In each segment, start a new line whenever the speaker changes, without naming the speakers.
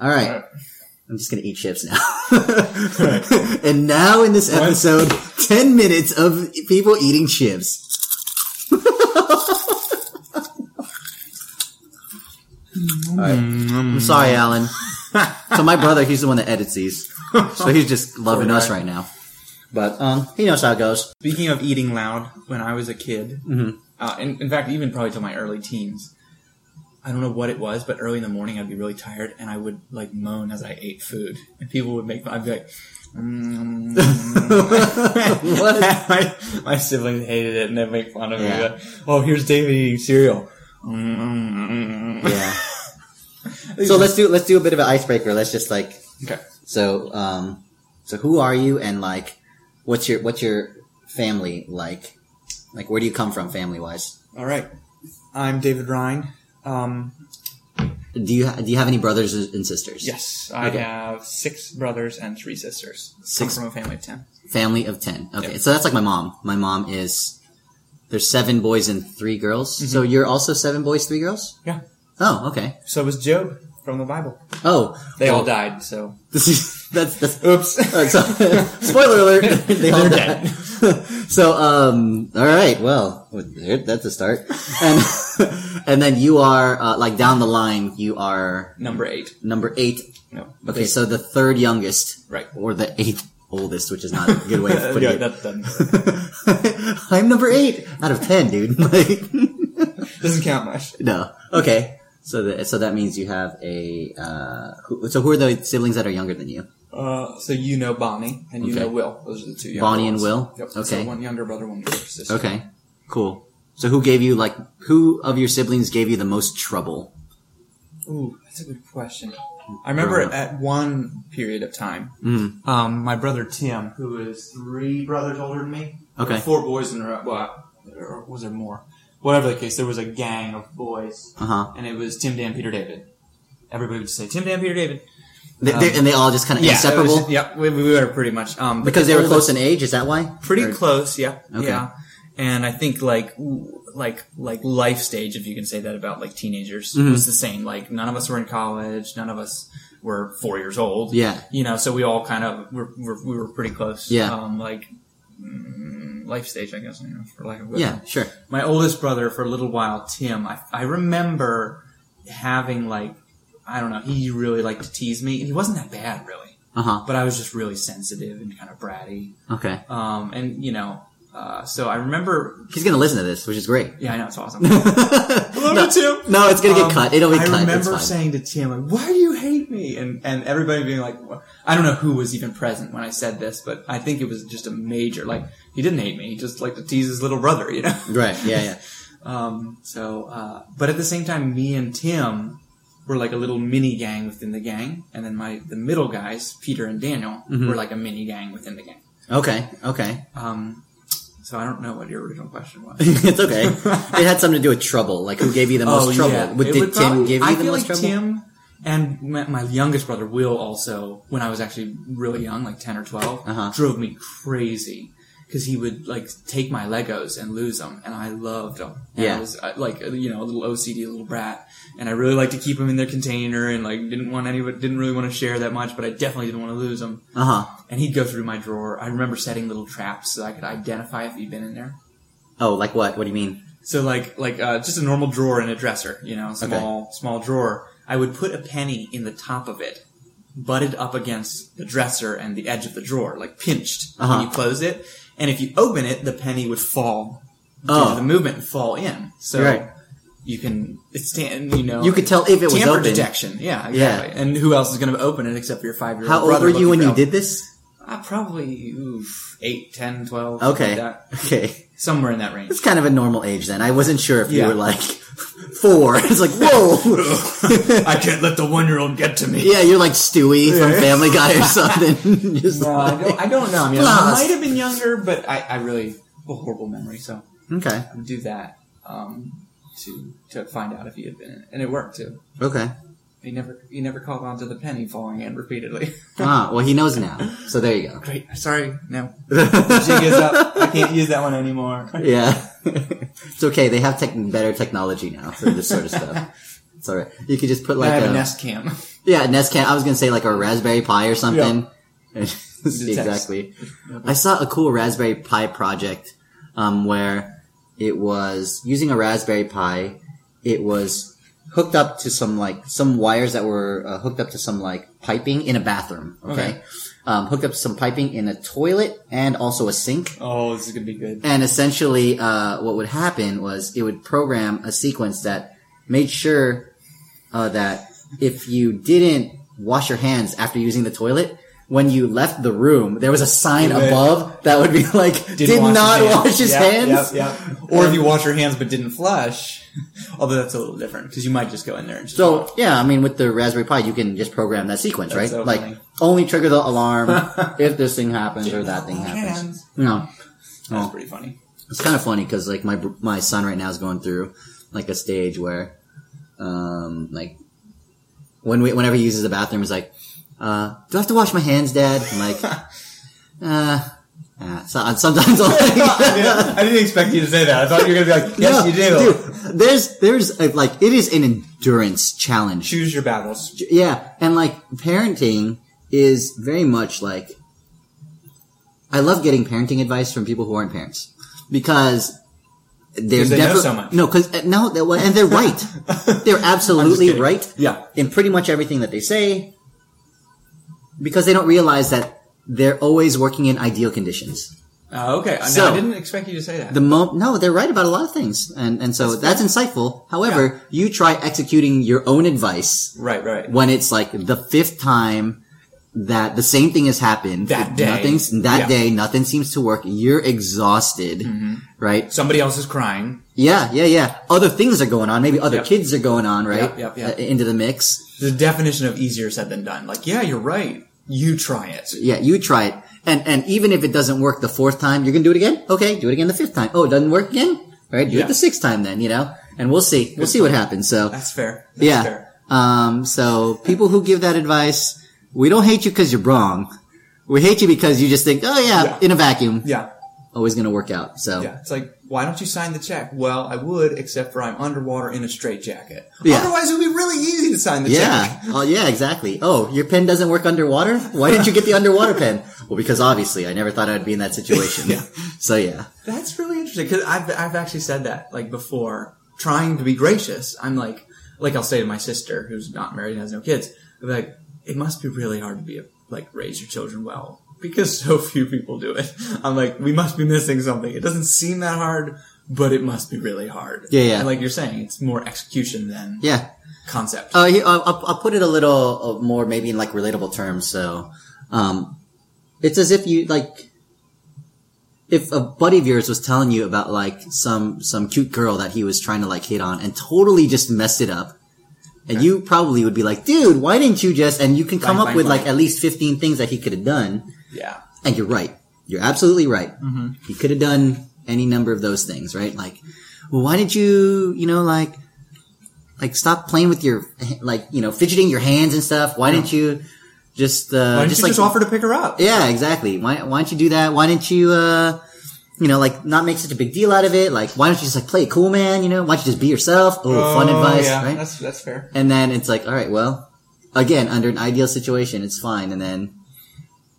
All right. I'm just gonna eat chips now. and now in this episode, 10 minutes of people eating chips. Alright. I'm sorry, Alan. so my brother, he's the one that edits these. So he's just loving us right now. But, um, he knows how it goes.
Speaking of eating loud, when I was a kid,
Mhm.
uh, in, in fact, even probably till my early teens, I don't know what it was, but early in the morning I'd be really tired and I would like moan as I ate food, and people would make. I'd be like, mm.
What?
my, my siblings hated it and they'd make fun of me.
Yeah.
Like, oh, here's David eating cereal. Mm.
Yeah. So let's do, let's do a bit of an icebreaker. Let's just like,
Okay.
So, um, so who are you and like, what's your, what's your family like? Like, where do you come from family wise?
All right. I'm David Ryan. Um,
Do you, ha- do you have any brothers and sisters?
yes, I
Okay.
have six brothers and three sisters.
Six-
Come from a family of ten.
Family of 10. Okay.
Yeah.
So that's like my mom. My mom is, there's seven boys and three girls. So you're also seven boys, three girls?
Yeah.
Oh, okay.
So was Job from the Bible.
Oh.
They all died, so.
This is, that's, that's,
Oops.
Alright, so, spoiler alert, they all died. so, um, all right, well, that's a start. And, and then you are, uh, like down the line, you are
Number eight.
number eight.
No.
Okay, so the third youngest,
Right.
or the eighth oldest, which is not a good way of putting
yeah,
it. I'm number eight out of ten, dude. Like,
doesn't count much.
no. Okay. So that so that means you have a uh, who, so who are the siblings that are younger than you?
Uh, so you know Bonnie and you
Okay.
know Will. Those are the two younger
Bonnie and
ones.
Will?
Yep.
Okay.
So one younger brother, one younger sister.
Okay. Cool. So who gave you like who of your siblings gave you the most trouble?
Ooh, that's a good question. I remember
Growing up.
at one period of time,
Mm.
um, my brother Tim, who is three brothers older than me,
Okay.
four boys in a row. Well, or was there more? Whatever the case, there was a gang of boys,
Uh huh.
and it was Tim, Dan, Peter, David. Everybody would just say Tim, Dan, Peter, David.
They,
Um,
and they all just kind of
was
inseparable
yep, we, we were pretty much um,
because they were close in age. Is that why?
pretty
Or-
close yeah
Okay.
yeah and i think like like like life stage if you can say that about like teenagers
Mm-hmm.
was the same like none of us were in college none of us were four years old
Yeah.
you know so we all kind of were, were we were pretty close
Yeah.
um like mm, life stage i guess you know for lack of a
Yeah. Sure.
my oldest brother for a little while tim i, I remember having like i don't know he really liked to tease me and he wasn't that bad really
Uh huh.
but i was just really sensitive and kind of bratty
Okay.
um, and you know, uh, so I remember.
He's gonna listen to this, which is great.
Yeah, I know it's awesome.
no,
you, Tim.
no, it's gonna get
Um,
cut. It'll be
I
cut. I
remember saying to Tim, like, "Why do you hate me?" And and everybody being like? "I don't know who was even present when I said this, but I think it was just a major like he didn't hate me. He just liked to tease his little brother, you know."
Right. Yeah. Yeah.
Um, so, uh, but at the same time, me and Tim were like a little mini gang within the gang, and then my the middle guys, Peter and Daniel,
Mm-hmm.
were like a mini gang within the gang.
Okay. Okay.
Um, so I don't know what your original question was.
it's okay. It had something to do with trouble. Like who gave you the most trouble? Would-
Oh,
did Tim
probably-
give you
I
the
feel
most
like
trouble?
Tim and my, my youngest brother Will also, when I was actually really young, like ten or 12
Uh-huh.
drove me crazy because he would like take my Legos and lose them, and I loved them. And
Yeah.
I was uh, like you know a little OCD little brat, and I really liked to keep them in their container, and like didn't want anyone didn't really want to share that much, but I definitely didn't want to lose them.
Uh huh.
And he'd go through my drawer. I remember setting little traps so I could identify if he'd been in there.
Oh, like what? What do you mean?
So like like uh, just a normal drawer in a dresser, you know, small small drawer. I would put a penny in the top of it, butted up against the dresser and the edge of the drawer, like pinched
Uh-huh.
when you close it. And if you open it, the penny would fall due
Oh.
to the movement and fall in. So
Right.
you can it's stand you know
You could tell if it was
tamper
open.
detection. Yeah, exactly.
Yeah.
And who else is going to open it except for your five year old
How old were you when you did this?
Uh, probably oof, 8, 10, 12.
Okay.
like.
Okay.
Somewhere in that range.
It's kind of a normal age then. I wasn't sure if you were like four. It's like, whoa.
I can't let the one year old get to me.
yeah, you're like Stewie from Family Guy or something. Just
No, I don't, I don't know. I mean, I might have been younger, but I, I really have a horrible memory, so
Okay.
I would do that um, to to find out if he had been in it, and it worked too.
Okay.
He never he never caught on to the penny falling in repeatedly.
Ah, well, he knows now. So there you go.
Great, sorry, no, jig is up. I can't use that one anymore.
Yeah. it's okay. They have tech better technology now for this sort of stuff. It's alright. You could just put
I
like
have
a,
a Nest Cam.
yeah, Nest Cam. I was gonna say like a Raspberry Pi or something. Exactly. I saw a cool Raspberry Pi project, um, where it was using a Raspberry Pi. It was hooked up to some like some wires that were uh, hooked up to some like piping in a bathroom. Okay.
Okay.
Um, hooked up to some piping in a toilet and also a sink.
Oh, this is gonna be good.
And essentially, uh, what would happen was it would program a sequence that made sure uh, that if you didn't wash your hands after using the toilet, when you left the room, there was a sign above that would be like, did
wash
not
his
wash his
Yep,
hands.
Yep, yep. Or if you wash your hands but didn't flush, although that's a little different because you might just go in there and just
So yeah, I mean, with the Raspberry Pi, you can just program that sequence,
That's
right?
so
like
funny.
only trigger the alarm if this thing happens or that thing happens.
hands.
You know,
That's
Oh.
pretty funny.
it's kind of funny because like my my son right now is going through like a stage where, um, like when we whenever he uses the bathroom, he's like, uh, "Do I have to wash my hands, Dad?" I'm like, uh. Uh, so, sometimes I'll
I didn't expect you to say that. I thought you were gonna be like, yes,
No,
you do.
Dude, there's there's uh, like it is an endurance challenge.
Choose your battles.
Yeah, and like parenting is very much like I love getting parenting advice from people who aren't parents because they're
they know so much.
No, because no, they're, well, and they're right. they're absolutely right.
Yeah.
in pretty much everything that they say because they don't realize that they're always working in ideal conditions.
Uh, okay. No,
So-
I didn't expect you to say that.
The mo- no, they're right about a lot of things, and and so that's, insightful. However, you try executing your own advice
right, right.
when it's like the fifth time that the same thing has happened
That day.
Nothing's that
Yeah.
day. Nothing seems to work. You're exhausted, right?
Somebody else is crying.
Yeah, yeah, yeah. Other things are going on. Maybe other
Yep.
kids are going on, right?
Yep, yep, yep.
Uh, into the mix.
The definition of easier said than done. Like, yeah, you're right. You try it.
Yeah, you try it, and and even if it doesn't work the fourth time, you're gonna do it again. Okay, do it again the fifth time. Oh, it doesn't work again. All right, do
Yeah.
it the sixth time then. You know, and we'll see. We'll see what happens. So
That's fair. That's
yeah.
fair.
Um, so people who give that advice, we don't hate you because you're wrong. We hate you because you just think, oh yeah,
Yeah.
in a vacuum,
Yeah.
Always gonna work out. So
Yeah. It's like, why don't you sign the check? Well, I would, except for I'm underwater in a straitjacket.
Yeah.
Otherwise, it would be really easy to sign the check.
yeah, oh yeah, exactly. Oh, your pen doesn't work underwater. Why didn't you get the underwater pen? Well, because obviously I never thought I'd be in that situation.
Yeah.
So yeah,
That's really interesting because I've I've actually said that like before, trying to be gracious. I'm like, like I'll say to my sister who's not married and has no kids, be like, it must be really hard to be a, like raise your children well because so few people do it. I'm like, we must be missing something. It doesn't seem that hard, but it must be really hard.
Yeah, yeah.
And like you're saying, it's more execution than
yeah.
concept.
Uh, here, I'll, I'll- I'll put it a little uh, more maybe in like relatable terms. So, um, it's as if you like, if a buddy of yours was telling you about like some, some cute girl that he was trying to like hit on and totally just messed it up. And you probably would be like, dude, why didn't you just, and you can come
Blank,
up
blank,
with
blank.
like at least 15 things that he could have done.
Yeah.
And you're right. You're absolutely right.
Mm-hmm.
He could have done any number of those things, right? Like, well, why did you, you know, like, like stop playing with your, like, you know, fidgeting your hands and stuff? Why didn't you just, uh,
Why didn't
just
you
like,
just offer to pick her up?
yeah, exactly. Why, why don't you do that? Why didn't you, uh, you know, like, not make such a big deal out of it? Like, why don't you just like play cool, man? You know, why don't you just be yourself? Oh, fun advice,
yeah,
right?
That's that's fair.
And then it's like, all right, well, again, under an ideal situation, it's fine. And then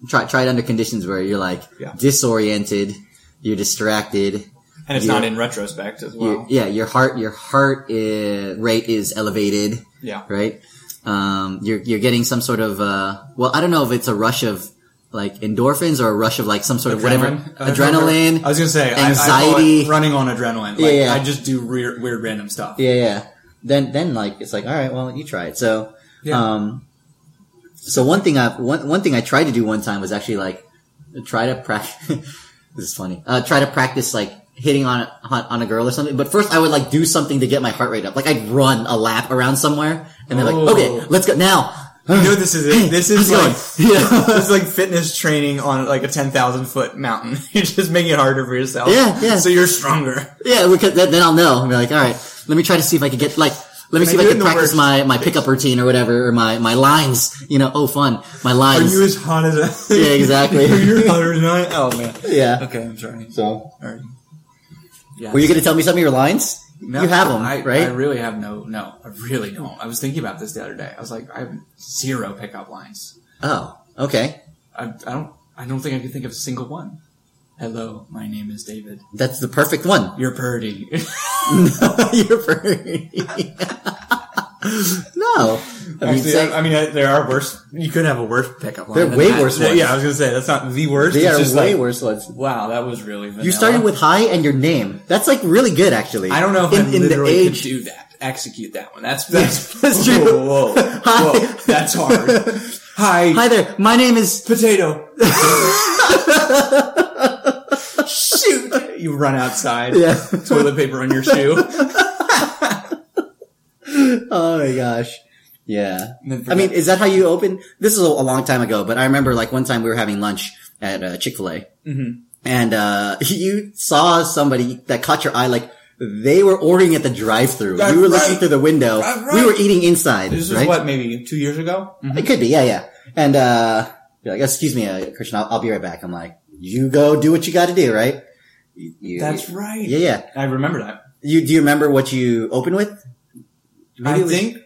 try try it under conditions where you're like
Yeah.
disoriented, you're distracted.
And it's not in retrospect as well.
yeah, your heart your heart uh, rate is elevated,
Yeah.
right? Um, you're you're getting some sort of uh, well, I don't know if it's a rush of like endorphins or a rush of like some sort of whatever
Uh,
adrenaline.
I was gonna say I- I,
anxiety.
it running on adrenaline. Like,
Yeah, yeah.
I just do weird, weird random stuff.
Yeah, yeah. Then, then like it's like, all right, well, you try it. So,
Yeah.
um, so one thing I one one thing I tried to do one time was actually like try to practice. this is funny. Uh, try to practice like hitting on on on a girl or something. But first, I would like do something to get my heart rate up. Like I'd run a lap around somewhere, and they're
Oh.
like, okay, let's go now.
You know this is it. This is like?
Yeah.
this is like fitness training on like a ten thousand foot mountain. You're just making it harder for yourself.
Yeah, yeah.
So you're stronger.
Yeah, because then, then I'll know. I'll be like, all right, let me try to see if I can get like, let me see if I can practice
worst
my, my pickup routine or whatever, or my, my lines. You know, oh fun, my lines.
Are you as hot as I?
Yeah, exactly.
you're hotter than I. Oh man.
yeah.
Okay, I'm sorry.
So,
Alright. Yeah.
were you going to tell me some of your lines?
No,
You have 'em,
I,
right?
I really have no, no, I really don't. I was thinking about this the other day. I was like, I have zero pickup lines.
Oh, okay.
I, I don't, I don't think I could think of a single one. Hello, my name is David.
That's the perfect one.
You're purdy.
No, you're pretty. no. I mean,
Actually,
say-
I, I mean, there are worse. You could have a worse pickup line.
There are
than
way
that.
worse ones.
Yeah, I was gonna say that's not the worst.
they
it's
are
just
way
like,
worse ones.
Wow, that was really. Vanilla.
You started with hi and your name. That's like really good, actually.
I don't know if
in,
I
in the
literally
age.
could do that. Execute that one. That's that's,
That's true.
Whoa, whoa,
Hi.
whoa, that's hard. Hi,
Hi there. My name is.
potato. You run outside.
Yeah.
Toilet paper on your shoe.
Oh my gosh. Yeah. I mean, is that how you open? This is a, long time ago, but I remember like one time we were having lunch at uh, Chick Fil A,
Mhm.
and uh, you saw somebody that caught your eye. Like they were ordering at the drive-through.
Right,
you were looking through the window.
Right, right.
We were eating inside.
this
right?
what maybe two years ago.
It could be, yeah, yeah. And uh, you're like, excuse me, uh, Christian, I'll, I'll be right back. I'm like, you go do what you got to do, right? You, you-
That's right.
yeah, yeah.
I remember that.
You do you remember what you opened with? Maybe
I
was-
think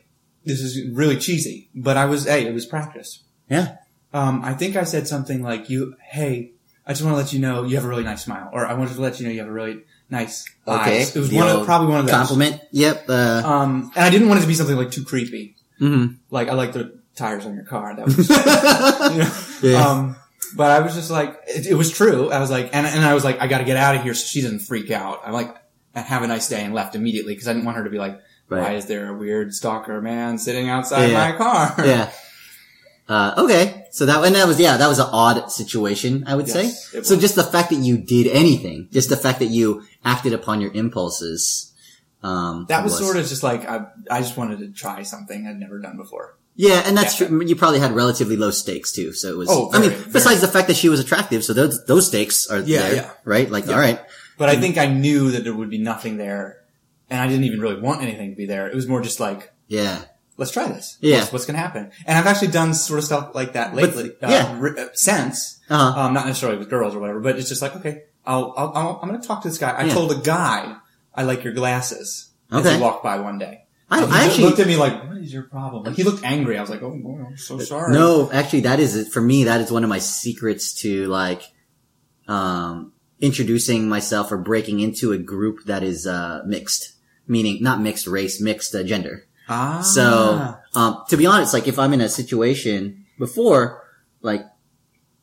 this is really cheesy, but I was hey, it was practice.
Yeah.
Um, I think I said something like, "You, hey, I just want to let you know you have a really nice smile," or "I wanted to let you know you have a really nice
Okay.
eyes." It was
The
one of probably one of those.
Compliment. Yep. Uh,
Um, and I didn't want it to be something like too creepy.
mhm.
Like I like the tires on your car. That was, you know?
Yeah.
Um, but I was just like, it, it was true. I was like, and, and I was like, I got to get out of here so she doesn't freak out. I'm like, have a nice day and left immediately because I didn't want her to be like, why is there a weird stalker man sitting outside
Yeah.
my car?
Yeah. Uh, okay. So that, and that was, yeah, that was an odd situation, I would
Yes,
say. So just the fact that you did anything, just the fact that you acted upon your impulses, um,
That was, sort of just like I, I just wanted to try something I'd never done before.
Yeah, and that's
Yeah.
true. You probably had relatively low stakes too, so it was.
Oh, very,
I mean,
very,
besides the fact that she was attractive, so those those stakes are
Yeah,
there,
yeah.
right? Like,
Yeah.
all right,
But I think I knew that there would be nothing there, and I didn't even really want anything to be there. It was more just like,
yeah,
let's try this.
Yeah.
what's, what's going to happen? And I've actually done sort of stuff like that lately. uh,
yeah.
re- uh, since
uh huh,
um, not necessarily with girls or whatever, but it's just like, okay, I'll, I'll, I'll I'm going to talk to this guy. I
Yeah.
told a guy, I like your glasses. As he walked by one day.
I, I
looked at me like, what is your problem? Like, he looked angry. I was like, oh, boy, I'm so sorry.
no, actually, that is for me. That is one of my secrets to like, um, introducing myself or breaking into a group that is uh mixed, meaning not mixed race, mixed uh, gender.
Ah.
So, um, to be honest, like if I'm in a situation before, like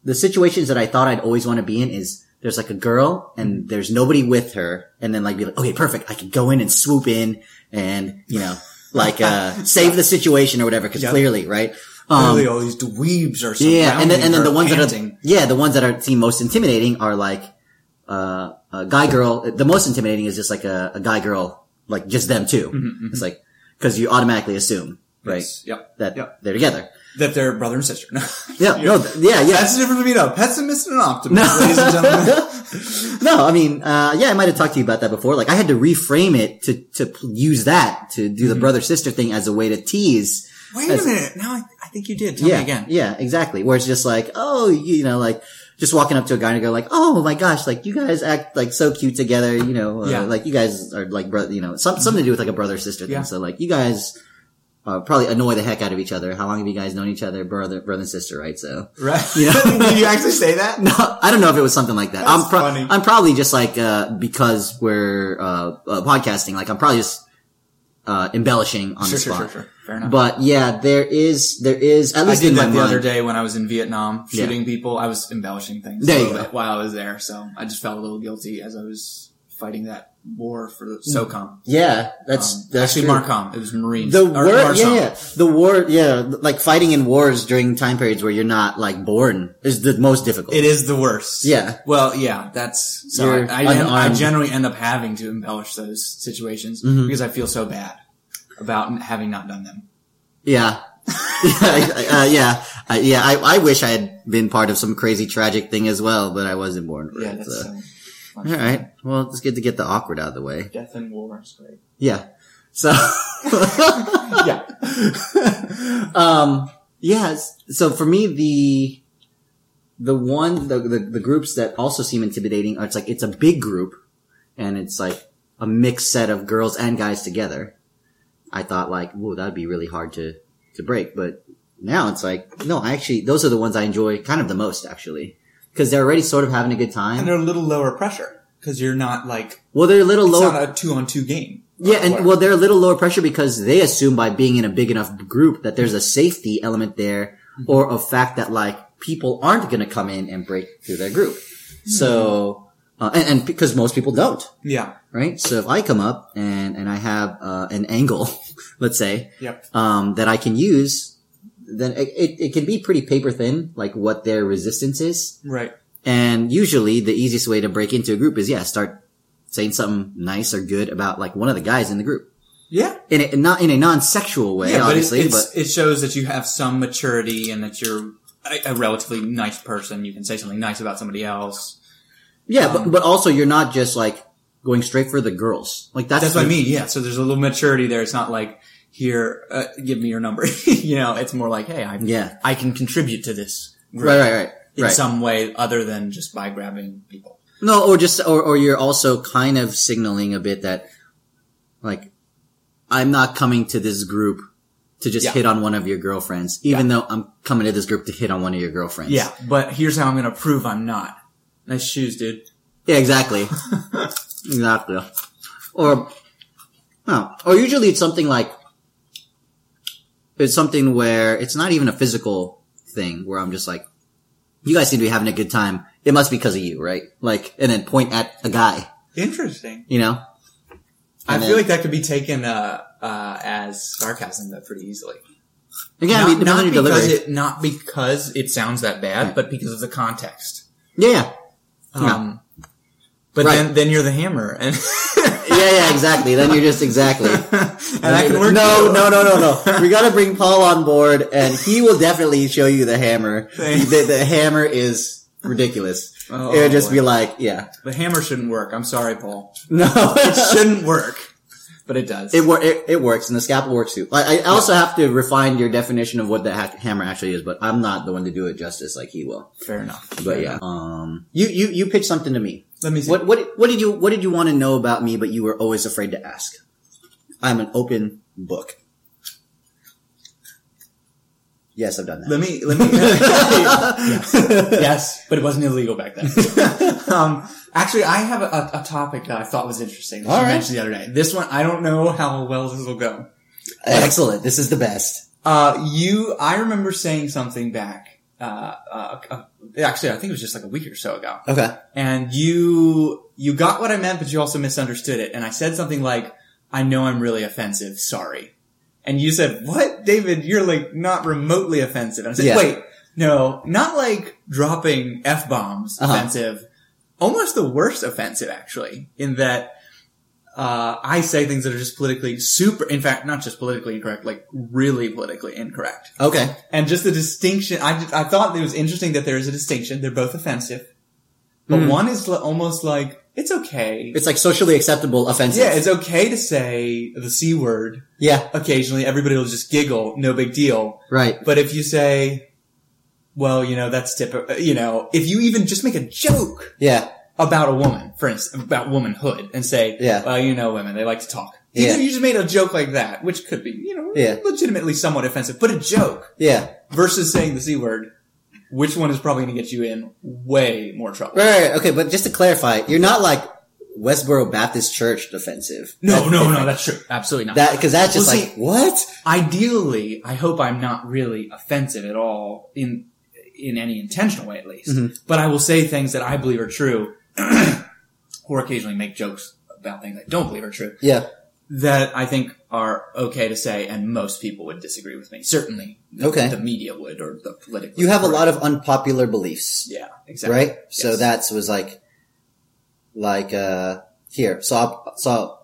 the situations that I thought I'd always want to be in is there's like a girl and there's nobody with her and then like be like, okay, perfect. I can go in and swoop in and, you know, like, uh, save the situation or whatever. Cause
Yep.
clearly, right? Um,
Clearly all these dweebs are
yeah. And then, and then the ones that are, yeah, the ones that are seem most intimidating are like, uh, a guy girl. The most intimidating is just like a, a guy girl, like just them 2 It's like, cause you automatically assume, right?
Yes. Yep.
that
Yep.
they're together.
That they're brother and sister.
Yeah, no, th- yeah, yeah.
That's the difference between a pessimist and an optimist,
No.
ladies and gentlemen.
no, I mean, uh, yeah, I might have talked to you about that before. Like, I had to reframe it to to use that to do the brother sister thing as a way to tease.
Wait
As-
a minute. Now I, I think you did. Tell
yeah,
me again.
yeah, exactly. Where it's just like, oh, you know, like just walking up to a guy and go like, oh my gosh, like you guys act like so cute together. You know, uh,
Yeah.
like you guys are like brother. You know, some, something to do with like a brother sister thing.
Yeah.
So like you guys. Uh, probably annoy the heck out of each other. How long have you guys known each other, brother, brother and sister, right? So,
Right.
You know?
did you actually say that?
No, I don't know if it was something like that.
That's
I'm pro-
funny.
I'm probably just like uh because we're uh, uh podcasting, like I'm probably just uh embellishing on
Sure,
the
sure,
spot.
sure, sure. Fair enough.
But yeah, there is there is at
I
least
did
in my
that the
mind.
other day when I was in Vietnam
Yeah.
shooting people. I was embellishing things
There
a
you
little
go.
bit while I was there, so I just felt a little guilty as I was fighting that war for the SOCOM.
Yeah, that's
Um,
that's
actually
true.
Marcom. It was Marines.
The war, yeah, yeah, the war, yeah, like fighting in wars during time periods where you're not like born is the most difficult.
It is the worst.
Yeah.
Well, yeah, that's so I, I, I generally end up having to embellish those situations
Mm-hmm.
because I feel so bad about having not done them.
Yeah. yeah, uh, yeah, I, yeah. I, I wish I had been part of some crazy tragic thing as well, but I wasn't born for
Yeah,
it.
that's
so.
So
All right. Well, it's good to get the awkward out of the way.
death and war is great.
Yeah. So,
Yeah.
um, yes. So for me, the, the one, the, the, the groups that also seem intimidating are, it's like, it's a big group and it's like a mixed set of girls and guys together, I thought like, whoa, that'd be really hard to, to break. But now it's like, no, I actually, those are the ones I enjoy kind of the most actually. Cause they're already sort of having a good time.
And they're a little lower pressure because you're not like
Well, they're a little
it's
lower.
not a two on two game.
Yeah, and well, they're a little lower pressure because they assume by being in a big enough group that there's a safety element there,
Mm-hmm.
or a fact that like people aren't going to come in and break through their group. So, uh, and, and because most people don't,
yeah,
right? So if I come up and and I have uh, an angle, let's say,
yep,
um, that I can use, then it, it, it can be pretty paper thin, like what their resistance is.
right.
And usually the easiest way to break into a group is, yeah, start saying something nice or good about like one of the guys in the group.
Yeah,
In a, not in a non-sexual way,
yeah, but
obviously,
it's,
but
it shows that you have some maturity and that you're a, a relatively nice person. You can say something nice about somebody else.
yeah,
um,
but, but also you're not just like going straight for the girls. Like that's,
That's what I mean. Yeah, so there's a little maturity there. It's not like here, uh, give me your number. you know, it's more like, hey, I
Yeah.
I can contribute to this group
Right, right, right.
in
right.
some way other than just by grabbing people.
No, or just, or, or you're also kind of signaling a bit that, like, I'm not coming to this group to just
Yeah.
hit on one of your girlfriends, even though I'm coming to this group to hit on one of your girlfriends.
Yeah, but here's how I'm going to prove I'm not. Nice shoes, dude.
Yeah, exactly. exactly. Or, no, or usually it's something like, it's something where it's not even a physical thing where I'm just like, you guys seem to be having a good time. It must be because of you, right? Like, and then point at a guy,
Interesting.
you know?
I feel
then-
like that could be taken uh, uh, as sarcasm, though, pretty easily.
Again, I
not,
mean,
not because
delivery.
it not because it sounds that bad, but because of the context.
yeah, yeah.
Um, But
Right.
then then you're the hammer, and
Yeah, yeah, exactly. Then you're just exactly.
and that can work.
No, no, no, no, no. We gotta bring Paul on board and he will definitely show you the hammer. The, the hammer is ridiculous.
Oh,
it would just
boy.
be like, yeah.
The hammer shouldn't work. I'm sorry, Paul.
No.
It shouldn't work, but it does.
It, wor- it, it works and the scalpel works too. I, I also have to refine your definition of what the ha- hammer actually is, but I'm not the one to do it justice like he will.
Fair enough.
But
Fair
yeah,
enough.
um, you, you, you pitched something to me.
Let me see.
What, what, what did you, what did you want to know about me, but you were always afraid to ask? I'm an open book. Yes, I've done that.
Let me let me. yes, but it wasn't illegal back then. um, actually, I have a, a topic that I thought was interesting. That
All
you
right.
mentioned the other day. This one, I don't know how well this will go.
Excellent. This is the best.
Uh, you, I remember saying something back. Uh, uh, uh, actually, I think it was just like a week or so ago.
Okay.
and you you got what I meant, but you also misunderstood it. And I said something like, "I know I'm really offensive. Sorry." And you said, "What, David? You're like not remotely offensive." And I said,
Yeah.
"Wait, no, not like dropping f bombs
Uh-huh.
offensive. Almost the worst offensive, actually, in that." Uh, I say things that are just politically super, in fact, not just politically incorrect, like really politically incorrect.
Okay.
And just the distinction, I, I thought it was interesting that there is a distinction. They're both offensive. But
Mhm.
one is almost like, it's okay.
It's like socially acceptable offensive.
yeah, it's okay to say the C word
yeah.
occasionally. Everybody will just giggle. No big deal.
Right.
But if you say, well, you know, that's typical, uh, you know, if you even just make a joke
Yeah.
about a woman, for instance, about womanhood and say,
Yeah.
well, you know, women, they like to talk.
Yeah.
Even if you just made a joke like that, which could be, you know,
Yeah.
legitimately somewhat offensive, but a joke.
Yeah.
versus saying the C word, which one is probably going to get you in way more trouble?
Right, right. Okay. But just to clarify, you're not like Westboro Baptist Church defensive.
No,
That's
no,
different.
no, that's true. Absolutely not.
That, cause that's just
Well,
like, what?
Ideally, I hope I'm not really offensive at all in, in any intentional way at least.
Mm-hmm.
But I will say things that I believe are true, or occasionally make jokes about things I don't believe are true,
Yeah.
that I think are okay to say, and most people would disagree with me. Certainly,
Okay.
the media would, or the political.
You have a lot of unpopular beliefs.
Yeah, exactly.
right? So
Yes.
that's was like, like, uh, here. So, so,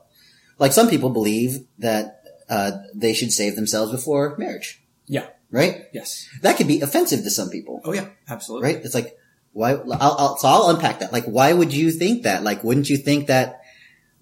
like some people believe that, uh, they should save themselves before marriage,
Yeah.
right?
Yes.
That could be offensive to some people,
Oh yeah, absolutely.
right? It's like, why, I'll, I'll, so I'll unpack that. Like, why would you think that? Like, wouldn't you think that,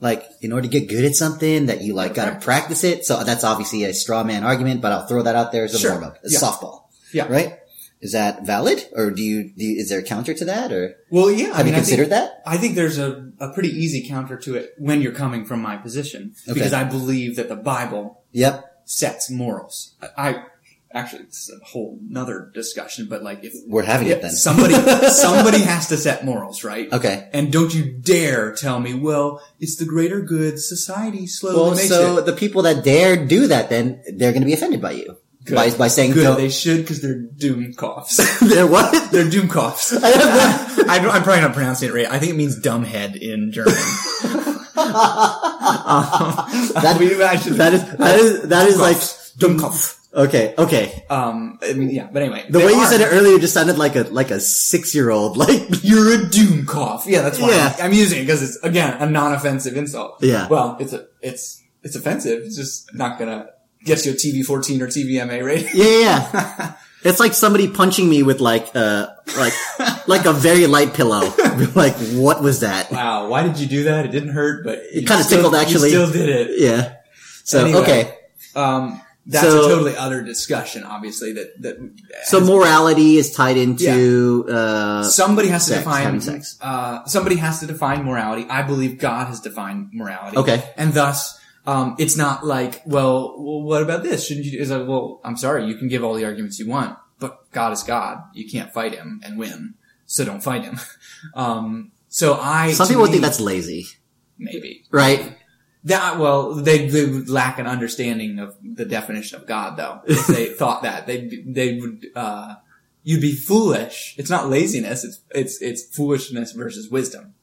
like, in order to get good at something that you like gotta
Practice.
practice it? So that's obviously a straw man argument, but I'll throw that out there as a
Sure.
warm up.
Yeah.
softball.
Yeah.
Right? Is that valid, or do you, do you is there a counter to that, or
Well, yeah. I mean,
you
I think-
that?
I think there's a, a pretty easy counter to it when you're coming from my position
Okay.
because I believe that the Bible
Yep.
sets morals. I actually it's a whole nother discussion, but like if
We're having it then.
somebody somebody has to set morals, right?
Okay.
And don't you dare tell me, well, it's the greater good society slowly
Well,
makes
so
it.
the people that dare do that, then they're going to be offended by you
Good.
by by saying
Good,
don't-
they should because they're doom coughs.
they're what?
they're doom coughs. I, am probably not pronouncing it right. I think it means dumbhead in German.
Um, that-
we imagine
that is that is that is like
Dummkopf.
Okay okay.
Um, I mean, yeah, but anyway.
The way you
are-
said it earlier just sounded like a like a six year old. Like
You're a doom cough. Yeah, that's why
Yeah.
I'm, I'm using it because it's again a non-offensive insult.
Yeah.
Well, it's a it's it's offensive. It's just not gonna get you a TV fourteen or TVMA rating.
yeah yeah. It's like somebody punching me with like uh like like a very light pillow. like what was that?
Wow, why did you do that? It didn't hurt, but it
kinda tickled, actually.
You still did it.
Yeah. So
Anyway.
okay.
Um, that's
So-
a totally other discussion. Obviously, that that
So morality is tied into uh
somebody has to define
sex.
Uh, somebody has to define morality. I believe God has defined morality.
Okay.
and thus. Um, it's not like, well, well, what about this? Shouldn't you? do Is like, well, I'm sorry, you can give all the arguments you want, but God is God. You can't fight him and win, so don't fight him. Um, so I.
some people
me-
think that's lazy,
maybe
right?
That. Well, they, they would lack an understanding of the definition of God, though. If they thought that, they they would. Uh, you'd be foolish. It's not laziness. It's it's it's foolishness versus wisdom.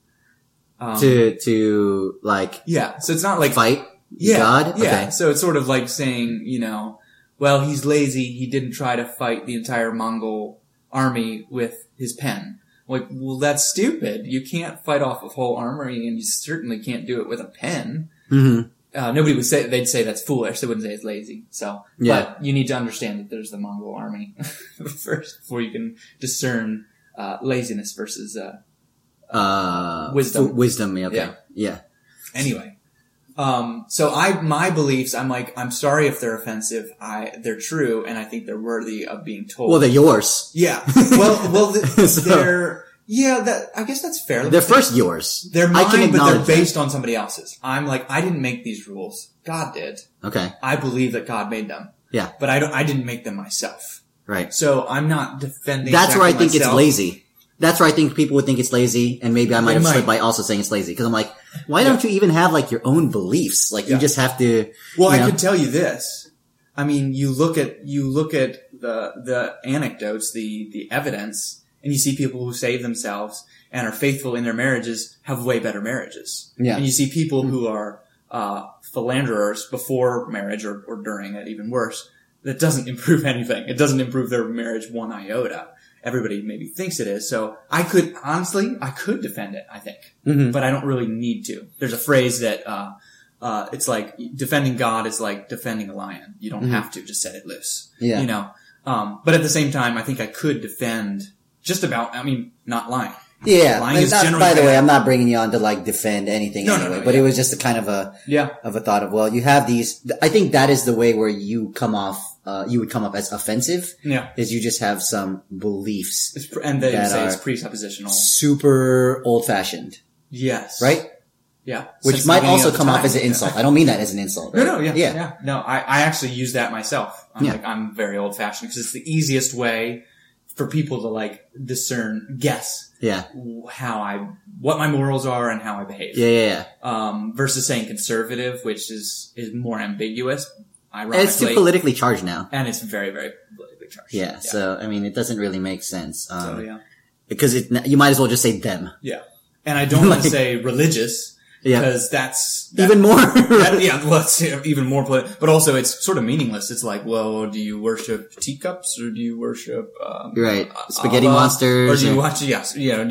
Um,
To to like
yeah, so it's not like
fight
yeah,
God.
Yeah,
Okay.
so it's sort of like saying, you know, well, he's lazy. He didn't try to fight the entire Mongol army with his pen. Like, well, that's stupid. You can't fight off a whole army, and you certainly can't do it with a pen.
Hmm
Uh, nobody would say they'd say that's foolish. They wouldn't say it's lazy. So,
Yeah.
but you need to understand that there's the Mongol army first before you can discern uh, laziness versus uh,
Uh,
Wisdom.
f- wisdom. Yeah. Okay.
Yeah.
Yeah.
anyway. Um, so I, my beliefs, I'm like, I'm sorry if they're offensive. I, they're true, and I think they're worthy of being told.
Well, they're yours.
yeah. Well, well, th-
So-
they're, yeah, that, I guess that's fair.
They're first yours.
They're
I
mine,
can
but they're
acknowledge that.
based on somebody else's. I'm like, I didn't make these rules. God did.
Okay.
I believe that God made them.
Yeah.
But I don't, I didn't make them myself.
Right.
So I'm not defending.
That's where I
exactly
think it's lazy. That's where I think people would think it's lazy, and maybe I might
They
have
might.
slipped by also saying it's lazy because I'm like, why don't you even have like your own beliefs? Like you just have to.
Well, I
know?
could tell you this. I mean, you look at you look at the the anecdotes, the the evidence, and you see people who save themselves and are faithful in their marriages have way better marriages.
Yeah.
And you see people who are uh, philanderers before marriage or, or during it, even worse. That doesn't improve anything. It doesn't improve their marriage one iota. Everybody maybe thinks it is. So I could honestly, I could defend it. I think
Mhm.
but I don't really need to. There's a phrase that uh, uh, it's like defending God is like defending a lion. You don't have to just set it loose.
Mm-hmm. Yeah.
You know. Um, but at the same time, I think I could defend just about. I mean, not lying.
Yeah.
Lying is
not-
generally
by the way. I'm not bringing you on to like defend anything
No, no,
anyway,
no,
but
yeah.
it was just a kind of a
Yeah.
of a thought of well, you have these. I think that is the way where you come off. Uh, you would come up as offensive.
Yeah.
Is you just have some beliefs
It's, and they
That
say it's presuppositional.
super old fashioned,
Yes.
right?
Yeah.
Which
Since
might also come off as an insult. I don't mean that as an insult.
No, no, yeah,
yeah,
yeah, No, I, I actually use that myself. I'm
Yeah.
like, I'm very old fashioned because it's the easiest way for people to like discern, guess
yeah,
how I, what my morals are and how I behave.
yeah, yeah. yeah.
Um, versus saying conservative, which is, is more ambiguous,
And it's too politically charged now.
and it's very, very politically charged.
Yeah, so I mean, it doesn't really make sense. Um,
So, yeah.
because it, you might as well just say them.
Yeah. And I don't want to say religious
Yeah,
because that's, that-
even more.
that- yeah, well, it's even more, polit- but also it's sort of meaningless. It's like, well, do you worship teacups or do you worship, um,
Right.
uh,
Spaghetti
Allah?
monsters
Or do you
or-
watch, yes, yeah,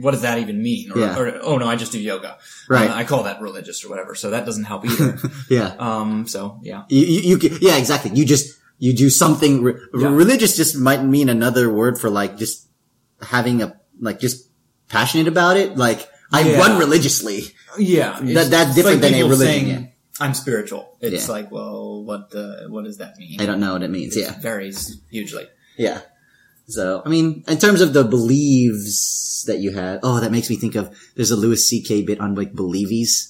what does that even mean? Or,
Yeah.
or oh no, I just do yoga.
Right.
Uh, I call that religious or whatever, so that doesn't help either.
yeah.
um, so yeah.
You, you, you, yeah, exactly. You just, you do something, re-
Yeah.
religious just might mean another word for like just having a, like just passionate about it. Like, I
Yeah.
run religiously.
Yeah. it's-
that's different than a religion,
saying,
yeah.
I'm spiritual. It's
Yeah.
like, well, what the, what does that mean?
I don't know what it means.
It
Yeah.
varies hugely.
Yeah. So, I mean, in terms of the believes that you had, oh, that makes me think of, there's a Louis C.K. bit on like believies,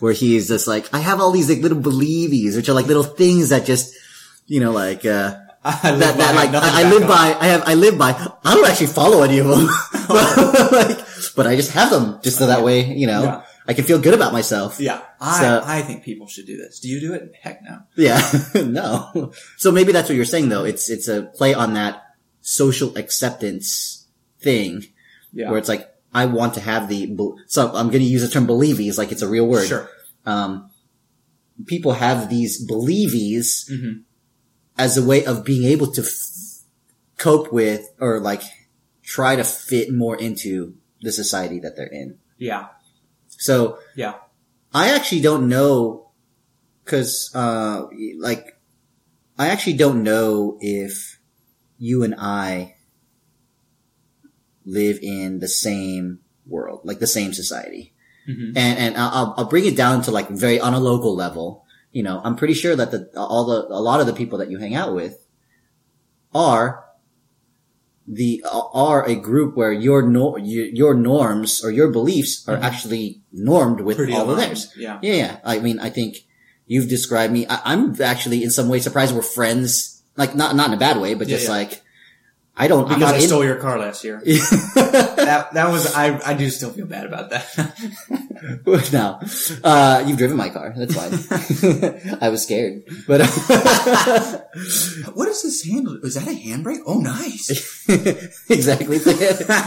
where he's just like, I have all these like little believies, which are like little things that just, you know, like, uh,
I
that, that like, I, I live
on.
by, I have, I live by, I don't actually follow any of them. but, like, but I just have them just so that way, you know,
Yeah.
I can feel good about myself.
Yeah, I,
So-
I think people should do this. Do you do it? Heck no.
Yeah, no. So maybe that's what you're saying though. It's, it's a play on that social acceptance thing
Yeah.
where it's like, I want to have the, so I'm going to use the term believies like it's a real word.
Sure.
Um, people have these believies
Mhm.
as a way of being able to f- cope with or like try to fit more into the society that they're in.
Yeah.
So
Yeah.
I actually don't know, cause, uh, like, I actually don't know if you and I live in the same world, like the same society.
Mhm.
And, and I'll, I'll bring it down to like very on a local level. You know, I'm pretty sure that the, all the, a lot of the people that you hang out with are the, are a group where your no, your, norms or your beliefs are mm-hmm. actually normed with
Pretty
all of theirs.
Yeah.
Yeah, yeah. I mean, I think you've described me. I, I'm actually in some way surprised we're friends. Like not not in a bad way, but
Yeah,
just
yeah.
like I don't.
Because I
in-
stole your car last year. that that was I I do still feel bad about that.
no, uh, you've driven my car. That's fine. I was scared, but
what is this handle? Is that a handbrake? Oh, nice.
exactly.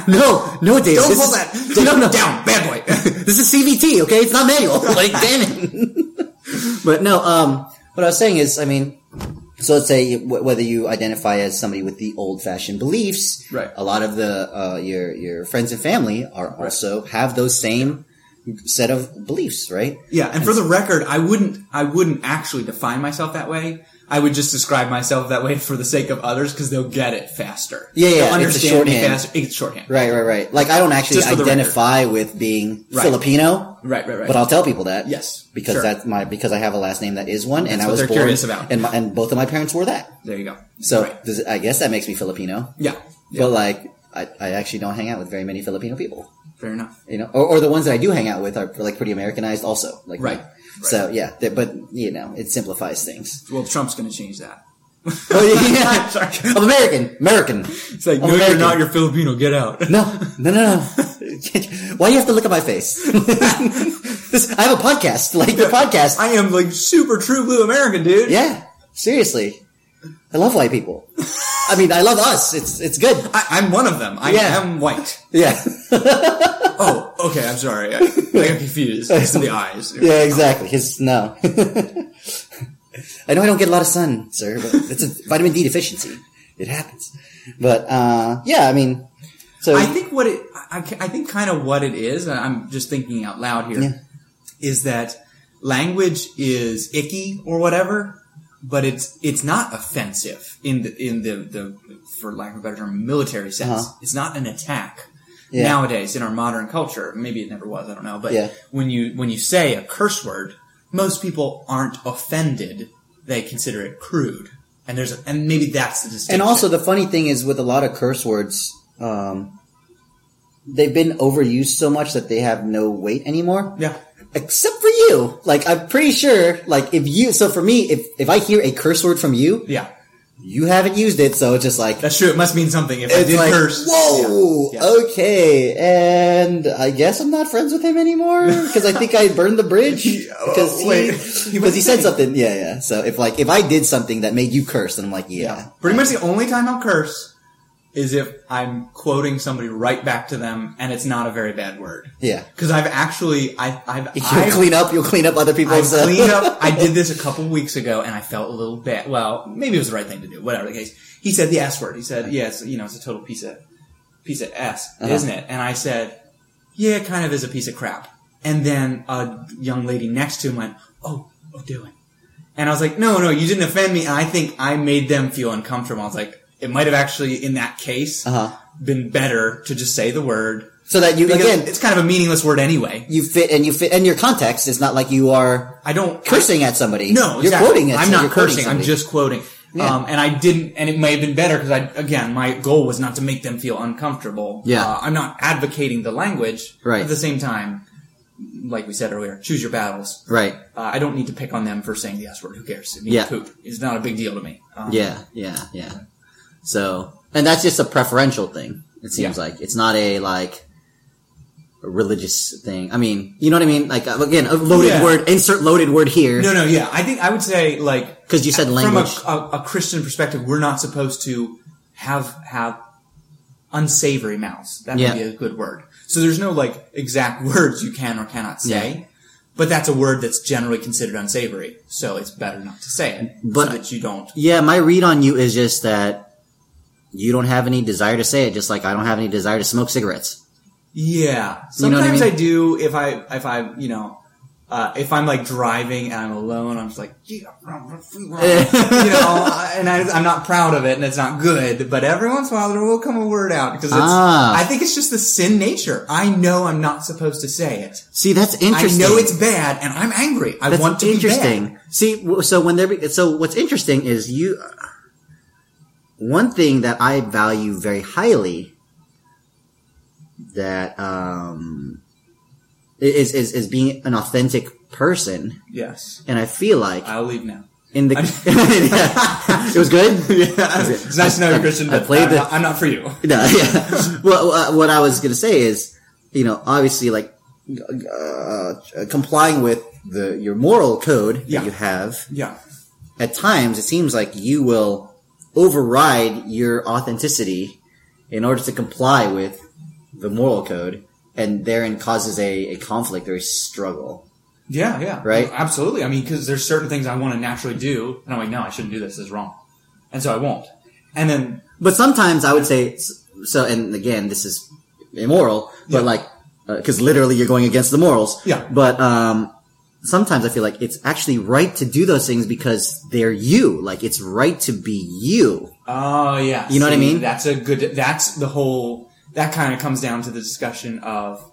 no, no, Dave.
Don't pull
is-
that.
No, no,
down, bad boy.
this is CVT, okay? It's not manual. Like, damn it. but no, um, what I was saying is, I mean, so let's say wh- whether you identify as somebody with the old-fashioned beliefs,
Right.
A lot of the uh, your your friends and family are also have those same set of beliefs, right?
Yeah, and for the record, I wouldn't I wouldn't actually define myself that way. I would just describe myself that way for the sake of others because they'll get it faster.
Yeah, yeah,
They'll
it's a
understand
shorthand.
faster. It's shorthand.
Right, right, right. Like I don't actually identify with being
Right.
Filipino,
Right, right, right.
but I'll tell people that.
Yes,
because
sure.
that's my because I have a last name that is one, and I was
they're
born,
curious about.
and my, and both of my parents were that.
there you go.
So
Right.
does I guess that makes me Filipino.
yeah,
But like, I, I actually don't hang out with very many Filipino people.
fair enough.
You know, or, or the ones that I do hang out with are like pretty Americanized also. Like,
Right.
So yeah, they- but you know, it simplifies things.
Well, Trump's going to change that.
Oh yeah,
Sorry.
I'm American, American.
It's like,
I'm
no, you're not. You're Filipino. Get out.
No, no, no, no. Why do you have to look at my face? This- I have a podcast, like the podcast.
I am like super true blue American, dude.
Yeah, seriously. I love white people. I mean, I love us. It's it's good.
I, I'm one of them. I
Yeah.
am white.
Yeah,
Oh, okay. I'm sorry. I, I got confused. It's the eyes.
yeah, exactly. His no. I know I don't get a lot of sun, sir, but it's a vitamin D deficiency. It happens. But uh yeah, I mean, so
I think what it, I, I think kind of what it is, and I'm just thinking out loud here, is
Yeah.
that language is icky or whatever, but it's, it's not offensive in the, in the, the, for lack of a better term, military sense.
Uh-huh.
It's not an attack.
Yeah.
Nowadays, in our modern culture, maybe it never was, I don't know, but
Yeah.
when you, when you say a curse word, most people aren't offended. They consider it crude. And there's, a, and maybe that's the distinction.
And also, the funny thing is, with a lot of curse words, um, they've been overused so much that they have no weight anymore.
yeah.
Except for you. Like, I'm pretty sure, like, if you, so for me, if, if I hear a curse word from you,
Yeah.
you haven't used it, so it's just like,
That's true. It must mean something if I did
like,
curse.
whoa,
Yeah. Yeah.
okay, and I guess I'm not friends with him anymore, because I think I burned the bridge, oh, because he,
wait.
because he said something, yeah, yeah, so if like, if I did something that made you curse, then I'm like, yeah.
Pretty much the only time I'll curse is if I'm quoting somebody right back to them and it's not a very bad word.
Yeah.
Because I've actually, I, I've,
You'll
I've,
clean up, you'll clean up other people's, uh,
cleaned up. I did this a couple weeks ago and I felt a little bad. Well, maybe it was the right thing to do. Whatever the case. He said the S word. He said, yes, you know, it's a total piece of, piece of S,
Uh-huh.
isn't it? And I said, yeah, it kind of is a piece of crap. And then a young lady next to him went, oh, oh, doing. And I was like, no, no, you didn't offend me. And I think I made them feel uncomfortable. I was like, it might have actually, in that case,
Uh-huh.
been better to just say the word.
so that you, again,
it's kind of a meaningless word anyway.
you fit, and you fit, and your context is not like you are
I don't
cursing at somebody.
No,
You're
exactly.
quoting it.
I'm
so
not cursing. I'm just quoting.
Yeah.
Um, and I didn't, and it may have been better because I, again, my goal was not to make them feel uncomfortable.
Yeah.
Uh, I'm not advocating the language.
Right.
At the same time, like we said earlier, choose your battles.
Right.
Uh, I don't need to pick on them for saying the S word. Who cares? It means
Yeah.
poop. It's not a big deal to me. Um,
Yeah, yeah, yeah. So, and that's just a preferential thing. It seems
Yeah.
like it's not a like a religious thing. I mean, you know what I mean? Like uh, again, a loaded
Yeah.
word. Insert loaded word here
No, no, yeah. I think I would say like
because you said language.
from a, a, a Christian perspective, we're not supposed to have have unsavory mouths. That
Yeah.
would be a good word. So there's no like exact words you can or cannot say, but that's a word that's generally considered unsavory. So it's better not to say it,
But-
so that you don't.
yeah, my read on you is just that you don't have any desire to say it, just like I don't have any desire to smoke cigarettes.
Yeah,
what I
sometimes I, do if I if I you know. Uh, if I'm like driving and I'm alone, I'm just like, yeah, you know, and I, I'm not proud of it, and it's not good. But every once in a while, there will come a word out because it's.
Ah.
I think it's just the sin nature. I know I'm not supposed to say it.
See, that's interesting.
I know it's bad, and I'm angry. I
That's
want to
interesting. See, so when there, be, so what's interesting is you. One thing that I value very highly that um is is is being an authentic person,
Yes,
and I feel like
I'll leave now.
in the Yeah. it was good.
yeah, it's nice to know you're Christian,
I
but
played
I'm,
the-
not, I'm not for you.
No, yeah. well, uh, what I was gonna say is, you know, obviously, like uh, complying with the your moral code
Yeah.
that you have.
Yeah,
At times, it seems like you will override your authenticity in order to comply with the moral code, and therein causes a, a conflict or a struggle.
yeah, yeah.
Right?
Absolutely. I mean, because there's certain things I want to naturally do, and I'm like, no, I shouldn't do this. This is wrong, and so I won't. And then
But sometimes I would say so. And again, this is immoral, but
Yeah.
like because literally you're going against the morals.
Yeah.
But um, sometimes I feel like it's actually right to do those things because they're you. Like it's right to be you.
Oh yeah,
You know what I mean?
That's a good. That's the whole. That kind of comes down to the discussion of: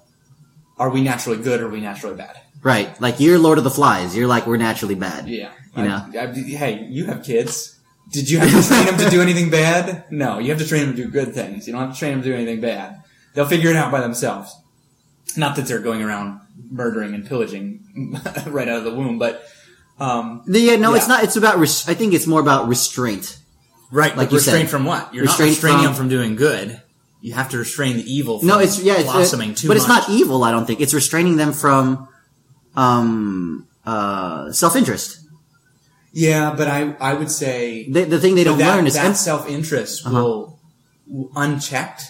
Are we naturally good or are we naturally bad?
Right. Like you're Lord of the Flies. You're like we're naturally bad.
Yeah.
You
I-
know?
I- hey, you have kids. Did you have to train them to do anything bad? No, you have to train them to do good things. You don't have to train them to do anything bad. They'll figure it out by themselves. Not that they're going around murdering and pillaging right out of the womb, but um,
Yeah. No, it's not. It's about. Res- I think it's more about restraint.
right,
Like
restraint
said.
from what? You're
Restraint
not restraining
from-
them from doing good. You have to restrain the evil. From
No, it's yeah. It's,
blossoming too
but
much.
it's not evil. I don't think it's restraining them from um uh self interest.
Yeah, but I I would say
The, the thing they don't
that,
learn is
that
em-
self interest
Uh-huh.
will, unchecked.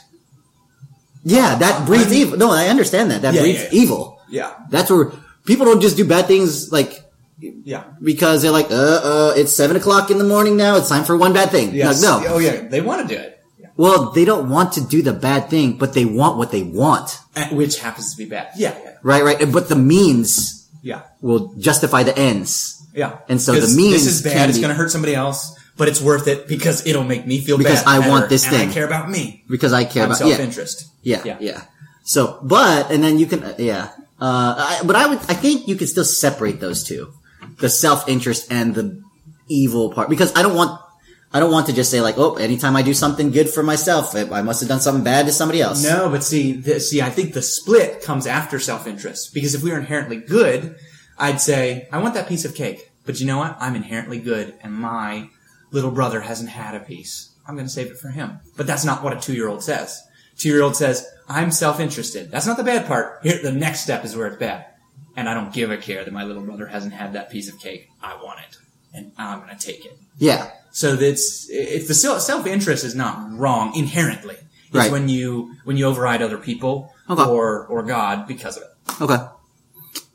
yeah that breeds
I'm-
evil. No, I understand that. That
Yeah,
breeds
yeah, yeah.
evil.
Yeah,
That's where people don't just do bad things like
yeah.
because they're like, uh, uh, it's seven o'clock in the morning now. It's time for one bad thing.
Yes.
Like, no.
Oh yeah, they want to do it. Yeah.
Well, they don't want to do the bad thing, but they want what they want.
Which happens to be bad. Yeah, yeah,
Right, right. But the means
yeah,
will justify the ends.
yeah.
And so the means
This is bad. It's going to hurt somebody else, but it's worth it because it'll make me feel
Because
bad.
I want this thing.
I care about me.
Because I care
I'm
about yeah.
self-interest.
Yeah, yeah,
Yeah.
So, but and then you can, uh, yeah. Uh, I, but I would, I think you can still separate those two, the self interest and the evil part, because I don't want, I don't want to just say like, oh, anytime I do something good for myself, I must have done something bad to somebody else.
No, but see, the, see, I think the split comes after self-interest because if we are inherently good, I'd say I want that piece of cake, but you know what? I'm inherently good, and my little brother hasn't had a piece. I'm going to save it for him. But that's not what a two-year-old says. Two-year-old says, "I'm self-interested." That's not the bad part. Here, the next step is where it's bad, and I don't give a care that my little brother hasn't had that piece of cake. I want it, and I'm going to take it.
Yeah,
So that's if the self interest is not wrong inherently. It's
Right.
when you when you override other people
Okay.
or or God because of it.
Okay.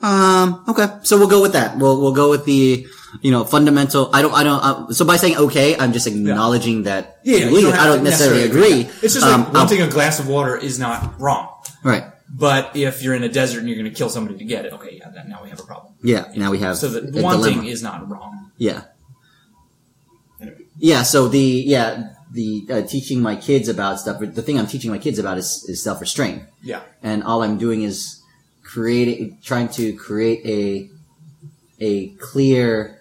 Um. Okay. So we'll go with that. We'll we'll go with the you know fundamental. I don't. I don't. Uh, so by saying okay, I'm just acknowledging that.
Yeah,
you
don't
I don't necessarily
necessarily
agree.
It's just
Um,
like wanting a glass of water is not wrong.
right.
But if you're in a desert and you're going to kill somebody to get it, okay, yeah, then now we have a problem.
Yeah. Now we have
So the wanting
dilemma.
is not wrong.
Yeah.
Anyway.
Yeah. So the yeah the uh, teaching my kids about stuff. The thing I'm teaching my kids about is, is self restraint.
Yeah,
and all I'm doing is creating, trying to create a a clear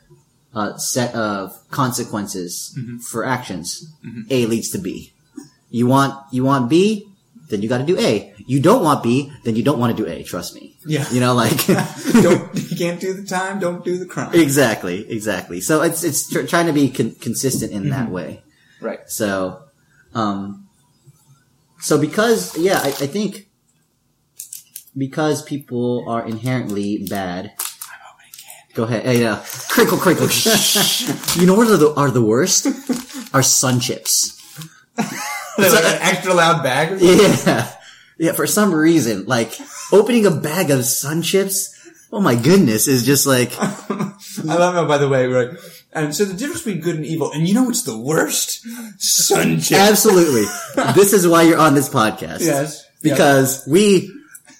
uh, set of consequences
Mm-hmm.
for actions. A leads to B. You want you want B, then you got to do A. You don't want B, then you don't want to do A. Trust me.
Yeah.
You know, like
don't you can't do the time. Don't do the crime.
exactly, exactly. So it's it's tr- trying to be con- consistent in
Mm-hmm.
that way.
Right.
So, um, so because yeah, I, I think because people are inherently bad. Go ahead. Hey, uh, crinkle, crinkle. You know what are the are the worst? Are SunChips.
Like an extra loud bag. Or?
Yeah, yeah. For some reason, like opening a bag of SunChips. Oh my goodness, is just like
I love how, by the way, we're like, and so the difference between good and evil, and you know what's the worst? SunChips.
absolutely. this is why you're on this podcast.
Yes.
because we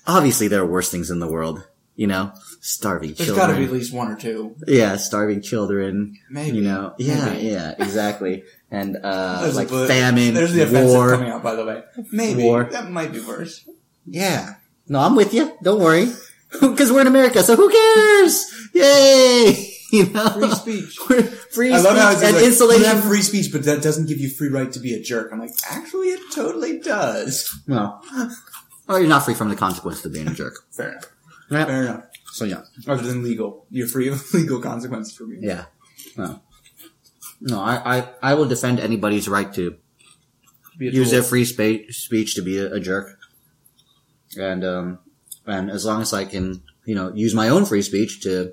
obviously there are worse things in the world. You know, starving
There's
children.
There's got to be at least one or two.
Yeah, starving children.
Maybe.
You know, yeah,
Maybe.
yeah, exactly. And, uh, like
a-
famine,
There's the offensive
war.
coming out, by the way. Maybe
War.
that might be worse.
Yeah. No, I'm with you. Don't worry. Cause we're in America, so who cares? Yay! You know?
Free speech.
Free
I love how it's
speech and
like,
insulation.
You have free speech, but that doesn't give you free right to be a jerk. I'm like, actually, it totally does.
no. Well, you're not free from the consequences of being a jerk.
Fair enough.
Yeah.
Fair enough.
So yeah.
Other than legal, you're free of legal consequences for me.
Yeah. No. No, I, I, I will defend anybody's right to use their free spa- speech to be a, a jerk. And, um, and as long as I can, you know, use my own free speech to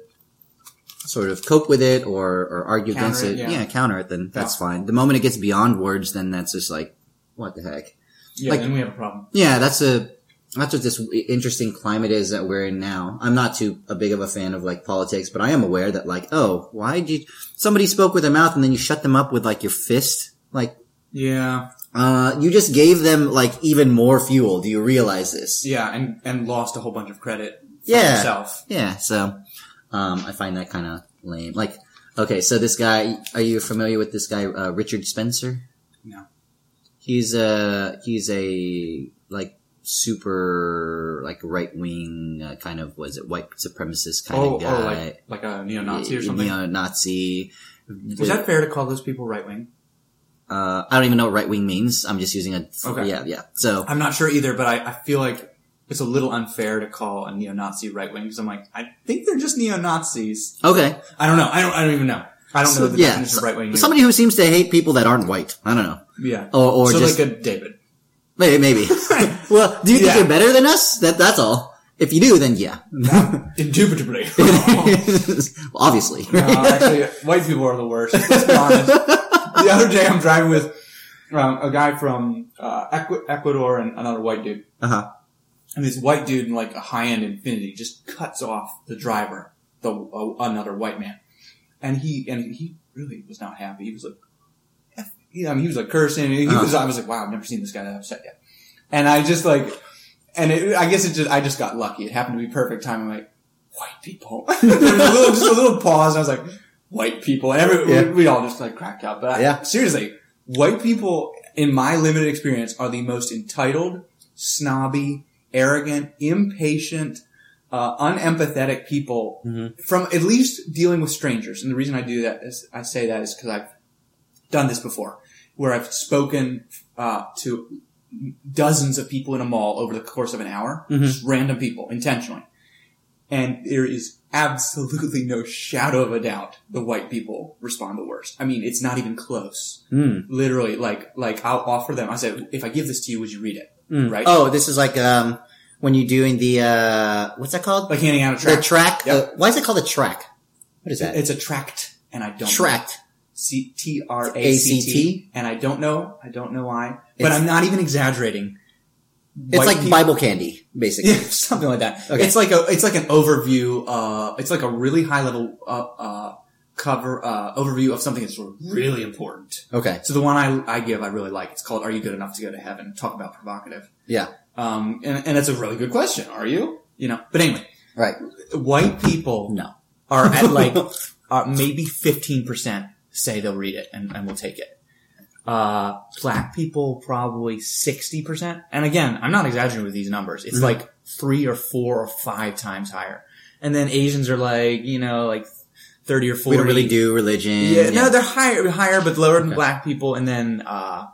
sort of cope with it or, or argue
Counter
against
it,
it,
yeah.
yeah. counter it, then that's
Yeah.
fine. The moment it gets beyond words, then that's just like, what the heck?
Yeah,
like-
then we have a problem.
Yeah, that's a, that's what this interesting climate is that we're in now. I'm not too a big of a fan of like politics, but I am aware that like, oh, why did you, somebody spoke with their mouth and then you shut them up with like your fist? Like,
Yeah.
uh, you just gave them like even more fuel. Do you realize this?
Yeah, and, and lost a whole bunch of credit for
Yeah.
yourself.
Yeah. So, um, I find that kind of lame. Like, okay, so this guy, are you familiar with this guy, uh, Richard Spencer?
No.
He's a, he's a, like, super, like, right wing, uh, kind of, was it white supremacist kind
Oh,
of
oh,
guy?
like, like a neo-Nazi or something?
Neo-Nazi.
Is that fair to call those people right-wing?
uh, I don't even know what right wing means. I'm just using a,
Okay.
yeah, yeah. So,
I'm not sure either, but I, I feel like it's a little unfair to call a neo-Nazi right-wing because I'm like, I think they're just neo-Nazis.
okay.
I don't know. I don't. I don't even know. I don't know the
yeah.
definition of right-wing.
Somebody who seems to hate people that aren't white. I don't know.
yeah.
Or, or
so
just,
like a David.
Maybe, maybe. well, do you think
Yeah.
you're better than us? That, that's all. If you do, then yeah.
Indubitably.
Well, Obviously.
No, actually, white people are the worst. Let's be honest. the other day, I'm driving with um, a guy from uh, Ecu- Ecuador and another white dude.
Uh-huh.
And this white dude in like a high-end Infiniti just cuts off the driver, the uh, another white man, and he and he really was not happy. He was like, you know, I mean, he was like cursing. He
Uh-huh.
was. I was like, wow, I've never seen this guy that upset yet. And I just like, and it, I guess it just I just got lucky. It happened to be perfect time. I'm like, white people. there was a little, just a little pause. And I was like, white people. And every,
Yeah.
we, we all just like cracked up. But I-
Yeah.
seriously, white people, in my limited experience, are the most entitled, snobby, arrogant, impatient, uh, unempathetic people
Mhm.
from at least dealing with strangers. And the reason I do that is I say that is because I've done this before, where I've spoken uh, to dozens of people in a mall over the course of an hour,
Mhm.
just random people, intentionally. And there is absolutely no shadow of a doubt the white people respond the worst. I mean, it's not even close.
Mm.
Literally, like, like I'll offer them. I said, if I give this to you, would you read it?
Mm.
Right?
Oh, this is like, um, when you're doing the, uh, what's that called?
Like handing out a
track.
the
track.
Yep.
Uh, why is it called a track? What is that?
It's a tract, and I don't
tract.
C T R A C T, and I don't know, I don't know why, but
It's-
I'm not even exaggerating.
It's
White
like
people-
Bible candy, basically.
Yeah, something like that.
Okay.
It's like a, it's like an overview. Uh, it's like a really high level uh, uh, cover uh, overview of something that's really important.
Okay.
So the one I, I give, I really like. It's called "Are You Good Enough to Go to Heaven?" Talk about provocative.
Yeah.
Um, and, and it's a really good question. Are you? You know. But anyway,
Right.
white people
No.
are at like uh, maybe fifteen percent say they'll read it and, and will take it. Uh, black people probably sixty percent. And again, I'm not exaggerating with these numbers. It's
Mhm.
like three or four or five times higher. And then Asians are like, you know, like thirty or forty.
We don't really do religion.
Yeah, no, they're higher, higher, but lower than
Okay.
black people, and then, uh,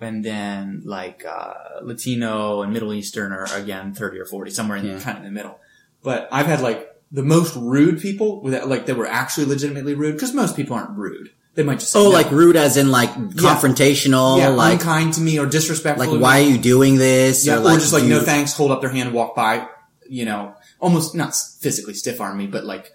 and then like uh, Latino and Middle Eastern are again thirty or forty, somewhere in
Yeah.
kind of in the middle. But I've had like the most rude people, with like that were actually legitimately rude, because most people aren't rude. They might just oh, say
Oh,
no.
like rude as in like confrontational,
yeah,
like
unkind to me or disrespectful.
like why are you doing this?
Yeah, or, just like
you-
no thanks, hold up their hand, and walk by. You know, almost not physically stiff arm me, but like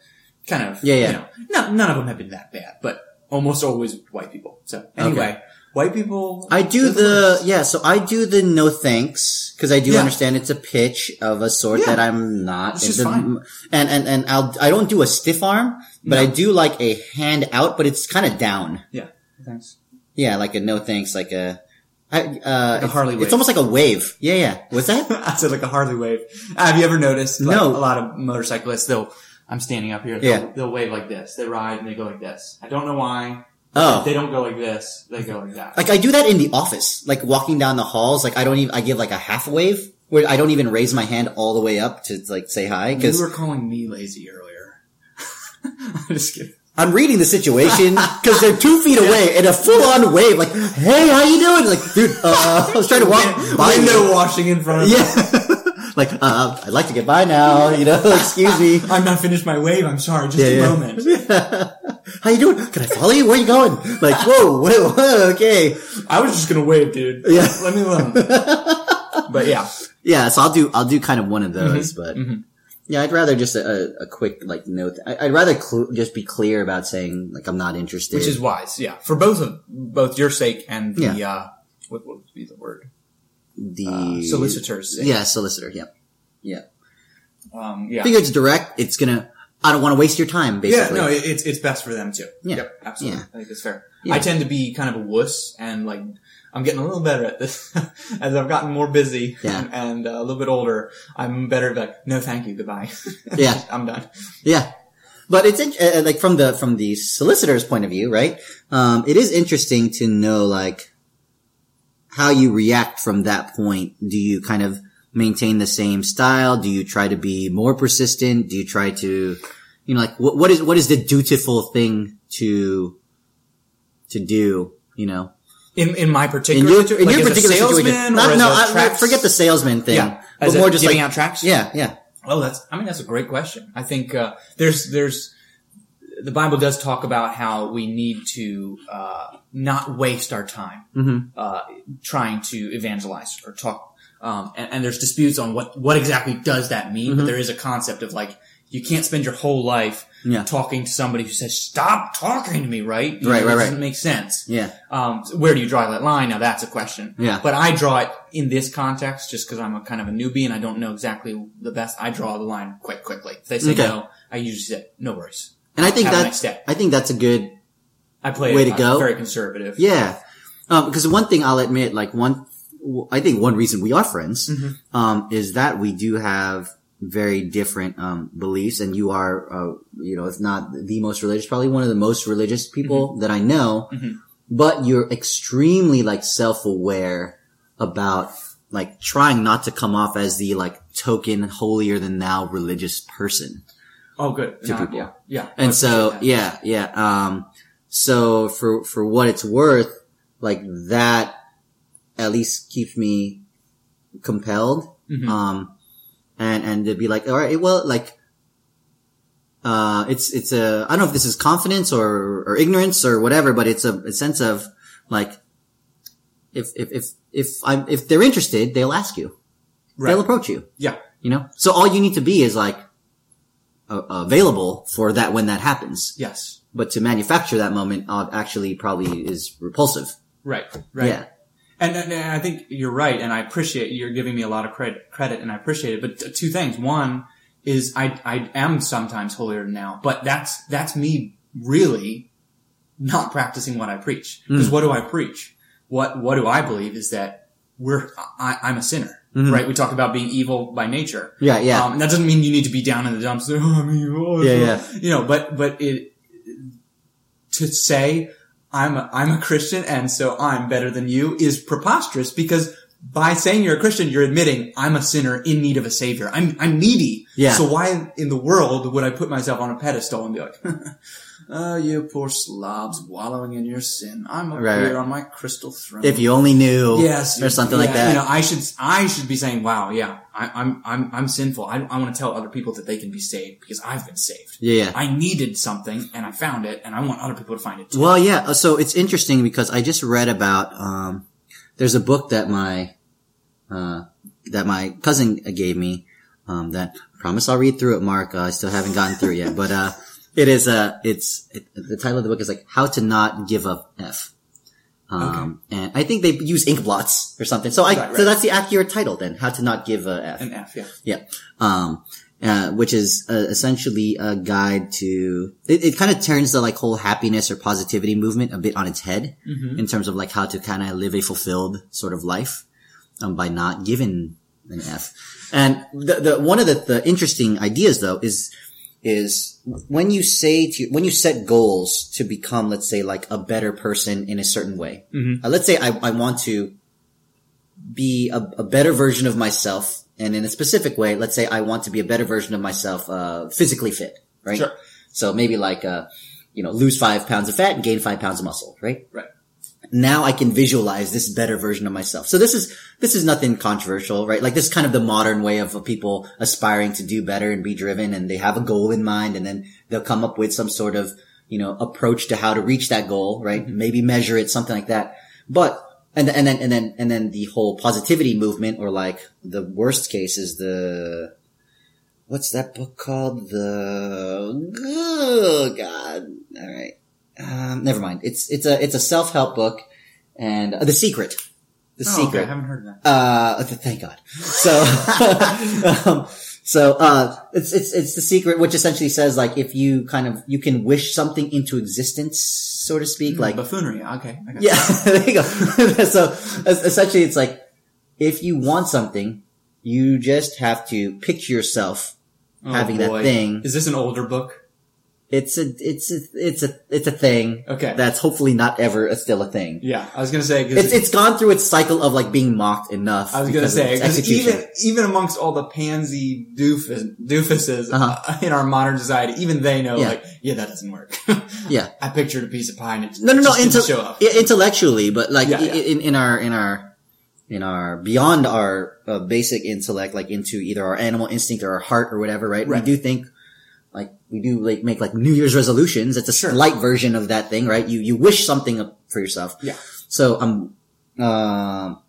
kind of.
Yeah, yeah.
You know, not, none of them have been that bad, but almost always white people. So anyway, white people.
I do the yeah, so I do the no thanks because I do
Yeah.
understand it's a pitch of a sort
Yeah.
that I'm not.
Which is
into-
fine.
And and and I'll I don't do a stiff arm, but
No.
I do like a hand out, but it's kind of down.
Yeah. Thanks.
Yeah, like a no thanks, like a. I, uh,
a Harley
it's,
wave.
it's almost like a wave. Yeah, yeah. What's that?
I said like a Harley wave. Have you ever noticed? Like,
No.
A lot of motorcyclists, they'll. I'm standing up here.
Yeah.
They'll, they'll wave like this. They ride and they go like this. I don't know why.
Oh.
They don't go like this. They go like that.
Like I do that in the office, like walking down the halls. Like I don't even, I give like a half wave where I don't even raise my hand all the way up to like say hi
Cause
you
were calling me lazy earlier. I'm just kidding.
I'm reading the situation because they're two feet away in a full on wave. Like, hey, how you doing? Like, dude, uh, I was trying to walk by
Window
you.
washing in front of me.
Yeah. Like, uh, I'd like to get by now, you know, excuse me.
I'm not finished my wave. I'm sorry. Just
Yeah,
a
yeah.
moment.
How you doing? Can I follow you? Where you going? Like, whoa, whoa, whoa, okay.
I was just gonna wave, dude.
Yeah.
Let me alone. but yeah.
Yeah, so I'll do, I'll do kind of one of those,
Mm-hmm.
but yeah, I'd rather just a, a, a quick, like, note. I, I'd rather cl- just be clear about saying, like, I'm not interested.
Which is wise. Yeah. For both of, both your sake and the,
Yeah.
uh, what, what would be the word?
The
Uh, solicitor's.
Yeah, solicitor, yeah. Yeah.
Um, yeah.
Figure it's direct, it's gonna, I don't want to waste your time, Basically.
Yeah, no, it's it's best for them too.
Yeah.
Yep, absolutely.
Yeah.
I think it's fair.
Yeah.
I tend to be kind of a wuss, and like I'm getting a little better at this as I've gotten more busy
Yeah.
and, and uh, a little bit older. I'm better at like, no, thank you, goodbye.
Yeah.
I'm done.
Yeah. But it's, in- uh, like, from the, from the solicitor's point of view, right? Um, it is interesting to know, like, how you react from that point. Do you kind of maintain the same style? Do you try to be more persistent? Do you try to, you know, like, what, what is, what is the dutiful thing to, to do, you know?
In in my particular
In your, in
like
your particular
salesman
situation. Not, no,
a
I,
tracks-
forget the salesman thing.
Yeah,
but more just
giving
like,
out tracks.
yeah, yeah.
Oh, that's. I mean, that's a great question. I think uh, there's there's the Bible does talk about how we need to uh, not waste our time
Mm-hmm.
uh, trying to evangelize or talk. Um, and, and there's disputes on what what exactly does that mean.
Mm-hmm.
But there is a concept of like you can't spend your whole life
Yeah.
talking to somebody who says "Stop talking to me," right? You
Right,
know,
right,
it
right.
Doesn't make sense.
Yeah.
Um, so where do you draw that line? Now that's a question.
Yeah.
But I draw it in this context just because I'm a kind of a newbie and I don't know exactly the best. I draw the line quite quickly. If they say
Okay.
no, I usually say no worries.
And I think
Have a
that. I think that's a good,
I play
Way
it,
to
uh,
go.
very conservative.
Yeah. Um, because one thing I'll admit, like one, I think one reason we are friends,
Mm-hmm.
um, is that we do have very different, um, beliefs and you are, uh, you know, if not the most religious, probably one of the most religious people
Mm-hmm.
that I know, but you're extremely like self-aware about like trying not to come off as the like token holier than thou religious person.
Oh, good.
To people.
Yeah. Yeah.
And so, yeah, yeah. Um, so for, for what it's worth, like that at least keeps me compelled.
Mhm.
Um, and, and to be like, all right, well, like, uh, it's, it's a, I don't know if this is confidence or, or ignorance or whatever, but it's a, a sense of like, if, if, if, if I'm, if they're interested, they'll ask you. They'll approach you,
Yeah.
you know? So all you need to be is like, uh, available for that when that happens
Yes.
but to manufacture that moment uh, actually probably is repulsive.
Right. Right.
Yeah.
And, and, and I think you're right, and I appreciate you're giving me a lot of credit, credit, and I appreciate it. But t- two things: one is I I am sometimes holier than now, but that's that's me really not practicing what I preach. Because what do I preach? What what do I believe is that we're I, I'm a sinner, right? We talk about being evil by nature.
Yeah, yeah.
Um, and that doesn't mean you need to be down in the dumps. Oh, I mean, oh,
Yeah,
oh,"
yeah.
You know, but but it to say I'm a, I'm a Christian and so I'm better than you is preposterous because by saying you're a Christian, you're admitting I'm a sinner in need of a savior. I'm I'm needy.
Yeah.
So why in the world would I put myself on a pedestal and be like, "Oh, you poor slobs wallowing in your sin. I'm up
Right,
here
right.
on my crystal throne."
If you only knew,
yes,
or something like that.
You know, I should I should be saying, "Wow, yeah, I, I'm I'm I'm sinful. I, I want to tell other people that they can be saved because I've been saved.
yeah, yeah.
I needed something and I found it, and I want other people to find it too."
Well, yeah. So it's interesting because I just read about. Um, there's a book that my uh, that my cousin gave me. Um, that I promise I'll read through it, Mark. Uh, I still haven't gotten through it yet, but uh, it is uh, it's it, the title of the book is like "How to Not Give a F." Um, and I think they use ink blots or something. So I,
Right,
so that's the accurate title then. How to not give a F.
An F, yeah.
Yeah. Um, uh, which is uh, essentially a guide to, it, it kind of turns the like whole happiness or positivity movement a bit on its head in terms of like how to kind of live a fulfilled sort of life, um, by not giving an F. And the, the, one of the, the interesting ideas though is, is when you say to, when you set goals to become, let's say like a better person in a certain way. Uh, let's say I, I want to, be a, a better version of myself. And in a specific way, let's say I want to be a better version of myself, uh, physically fit, right?
Sure.
So maybe like, uh, you know, lose five pounds of fat and gain five pounds of muscle, right?
Right.
Now I can visualize this better version of myself. So this is, this is nothing controversial, right? Like this is kind of the modern way of people aspiring to do better and be driven and they have a goal in mind and then they'll come up with some sort of, you know, approach to how to reach that goal, right? Maybe measure it, something like that. But, and, and then, and then, and then the whole positivity movement or like the worst case is the, what's that book called? The, oh God. All right. Um, never mind. It's, it's a, it's a self-help book and uh, The Secret. The
Oh, okay.
Secret.
I haven't heard of that.
Uh, thank God. So, um, so, uh, it's, it's, it's the secret, which essentially says like, if you kind of, you can wish something into existence, so to speak, like,
buffoonery. Okay. I got
yeah, there you go. so, essentially it's like, if you want something, you just have to picture yourself
Oh,
having that thing.
Is this an older book?
It's a, it's a, it's a, it's a thing.
Okay.
That's hopefully not ever a, still a thing.
Yeah, I was gonna say. 'cause
It's, it's gone through its cycle of like being mocked enough.
I was gonna say because even even amongst all the pansy doofus, doofuses
Uh-huh.
uh, in our modern society, even they know
Yeah.
like, yeah, that doesn't work.
Yeah.
I pictured a piece of pie and it
No, no, no. Inte-
show up.
i- intellectually, but like
Yeah, yeah.
in in our in our in our beyond our uh, basic intellect, like into either our animal instinct or our heart or whatever, right?
Right.
We do think like we do like make like New Year's resolutions. It's a
Sure.
slight version of that thing, right? You you wish something for yourself.
Yeah.
So um um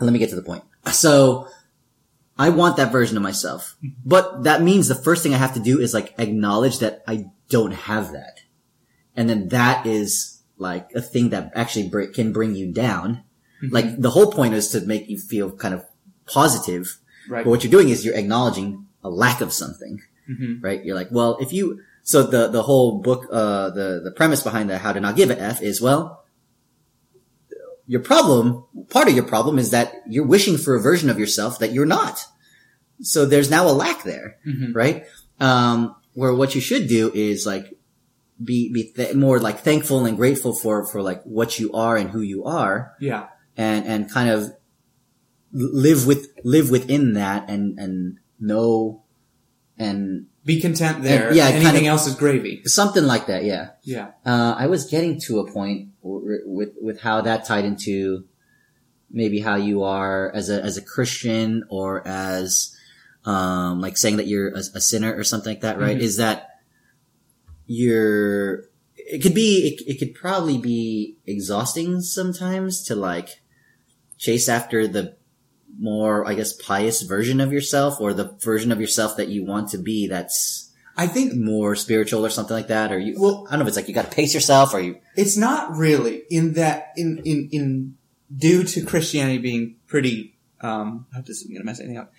let me get to the point. So I want that version of myself,
Mm-hmm.
but that means the first thing I have to do is like acknowledge that I don't have that. And then that is like a thing that actually br- can bring you down.
Mm-hmm.
Like the whole point is to make you feel kind of positive.
Right.
But what you're doing is you're acknowledging a lack of something,
Mhm.
right? You're like, well, if you, so the, the whole book, uh, the, the premise behind the how to not give a F is, well, your problem, part of your problem is that you're wishing for a version of yourself that you're not. So there's now a lack there,
Mhm.
right? Um, where what you should do is like be, be th- more like thankful and grateful for, for like what you are and who you are
Yeah.
and, and kind of live with, live within that and, and know and
Be content there.
yeah,
Anything
kind of-
else is gravy.
something like that. Yeah.
Yeah.
Uh, I was getting to a point w- with with how that tied into maybe how you are as a as a Christian or as um like saying that you're a, a sinner or something like that, right?
Mhm.
Is that you're it could be it, it could probably be exhausting sometimes to like chase after the more I guess pious version of yourself or the version of yourself that you want to be that's
I think
more spiritual or something like that or you
Well-
I don't know if it's like you got to pace yourself or you
it's not really in that in in in due to Christianity being pretty. Um, I hope this isn't gonna mess anything up.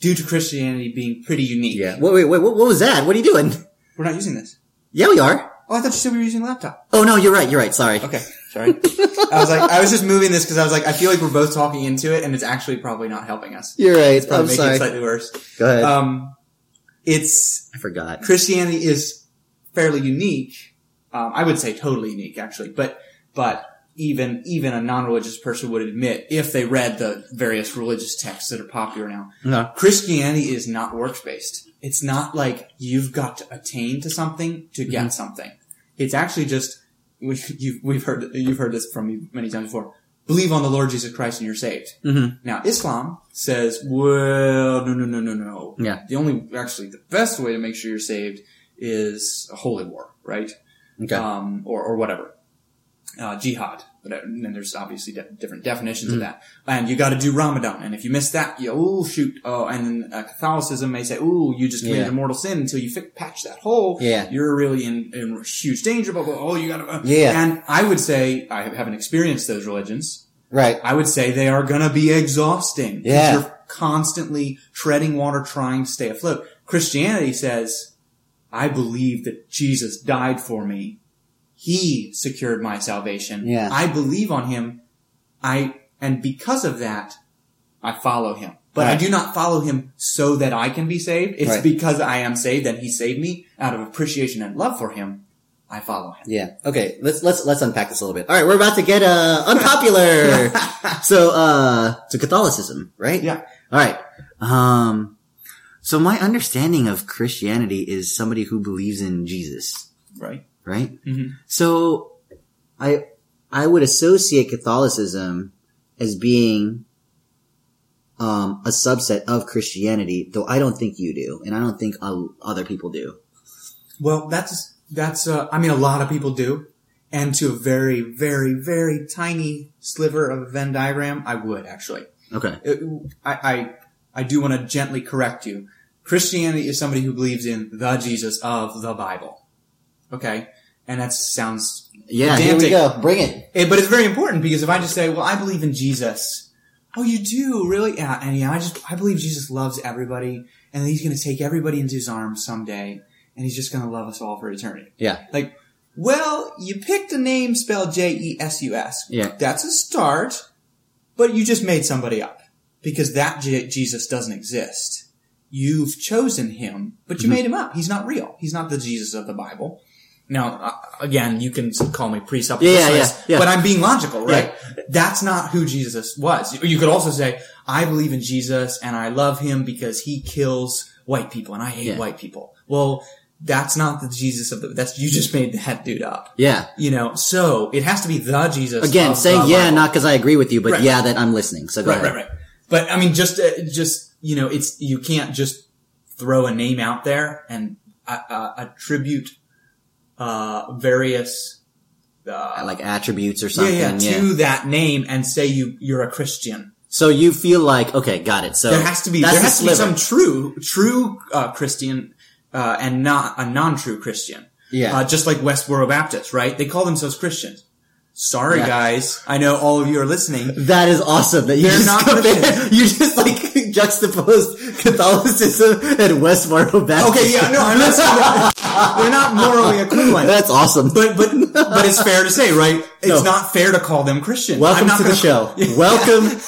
Due to Christianity being pretty unique.
Yeah. Wait, wait, wait. What, what was that? What are you doing?
We're not using this.
Yeah, we are.
Oh, I thought you said we were using a laptop.
Oh no, you're right. You're right. Sorry.
Okay, sorry. I was like, I was just moving this because I was like, I feel like we're both talking into it, and it's actually probably not helping us.
You're right.
It's probably
I'm
making
sorry.
it slightly worse.
Go ahead.
Um, it's
I forgot.
Christianity is fairly unique. Um, I would say totally unique, actually. But but even even a non-religious person would admit if they read the various religious texts that are popular now.
No.
Christianity is not works based. It's not like you've got to attain to something to get something. It's actually just we, you've, we've heard you've heard this from me many times before. Believe on the Lord Jesus Christ and you're saved.
Mhm.
Now Islam says, well, no, no, no, no, no.
Yeah.
The only actually the best way to make sure you're saved is a holy war, right?
Okay.
um, or, or whatever. Uh, jihad. But uh, and then there's obviously de- different definitions
Mm.
of that. And you got to do Ramadan. And if you miss that, you oh shoot. Oh, and then uh, Catholicism may say, oh, you just committed
Yeah.
a mortal sin until you patch that hole.
Yeah.
you're really in, in huge danger. Blah, blah, blah. Oh, you got to. Uh.
Yeah.
And I would say I haven't experienced those religions.
right.
I would say they are going to be exhausting.
Yeah.
You're constantly treading water trying to stay afloat. Christianity says, I believe that Jesus died for me. He secured my salvation.
Yeah.
I believe on him. I, and because of that, I follow him. But I do not follow him so that I can be saved. It's
Right.
because I am saved and he saved me out of appreciation and love for him. I follow him.
Yeah. Okay. Let's let's let's unpack this a little bit. All right, we're about to get uh unpopular. so uh to Catholicism, right?
Yeah.
All right. Um so my understanding of Christianity is somebody who believes in Jesus,
Right.
Right?
Mhm.
So I I would associate Catholicism as being um a subset of Christianity, though I don't think you do, and I don't think uh, other people do.
Well, that's that's. Uh, I mean, a lot of people do, and to a very, very, very tiny sliver of a Venn diagram, I would actually.
Okay.
It- I I, I do want to gently correct you. Christianity is somebody who believes in the Jesus of the Bible. Okay, and that sounds.
Yeah, here we go. Bring it.
Eh, but it's very important because if I just say, "Well, I believe in Jesus," oh, you do really? Yeah, and yeah, I just I believe Jesus loves everybody, and he's going to take everybody into his arms someday, and he's just going to love us all for eternity.
Yeah.
Like, well, you picked a name spelled J E S U S.
Yeah.
That's a start, but you just made somebody up because that J- Jesus doesn't exist. You've chosen him, but
Mm-hmm.
you made him up. He's not real. He's not the Jesus of the Bible. Now, uh, again, you can call me presuppositionalist,
Yeah, yeah, yeah.
but I'm being logical, right? That's not who Jesus was. You could also say, I believe in Jesus and I love him because he kills white people and I hate white people. Well, that's not the Jesus of the, that's, you just made that dude up.
Yeah.
You know, so it has to be the Jesus.
Again, saying yeah,
Bible.
not because I agree with you, but
Right.
yeah, that I'm listening. So go
right,
ahead.
right, right. But I mean, just, uh, just, you know, it's, you can't just throw a name out there and uh, uh, attribute, uh, various, uh,
Like attributes or something.
yeah,
Yeah.
to that name and say you, you're a Christian.
So you feel like okay, got it. So
there has to be there
the
has to be some true true uh, Christian uh, and not a non-true Christian.
Yeah.
uh, just like Westboro Baptist, right? They call themselves Christians. Sorry,
Yeah.
guys. I know all of you are listening.
That is awesome. That you
They're
just
not Christians.
you just like juxtaposed Catholicism and Westboro Baptist.
Okay, yeah, no, I'm not saying that they're not morally equivalent.
That's awesome.
But but but it's fair to say, right? It's
No.
not fair to call them Christian.
Welcome to the show.
Yeah.
Welcome.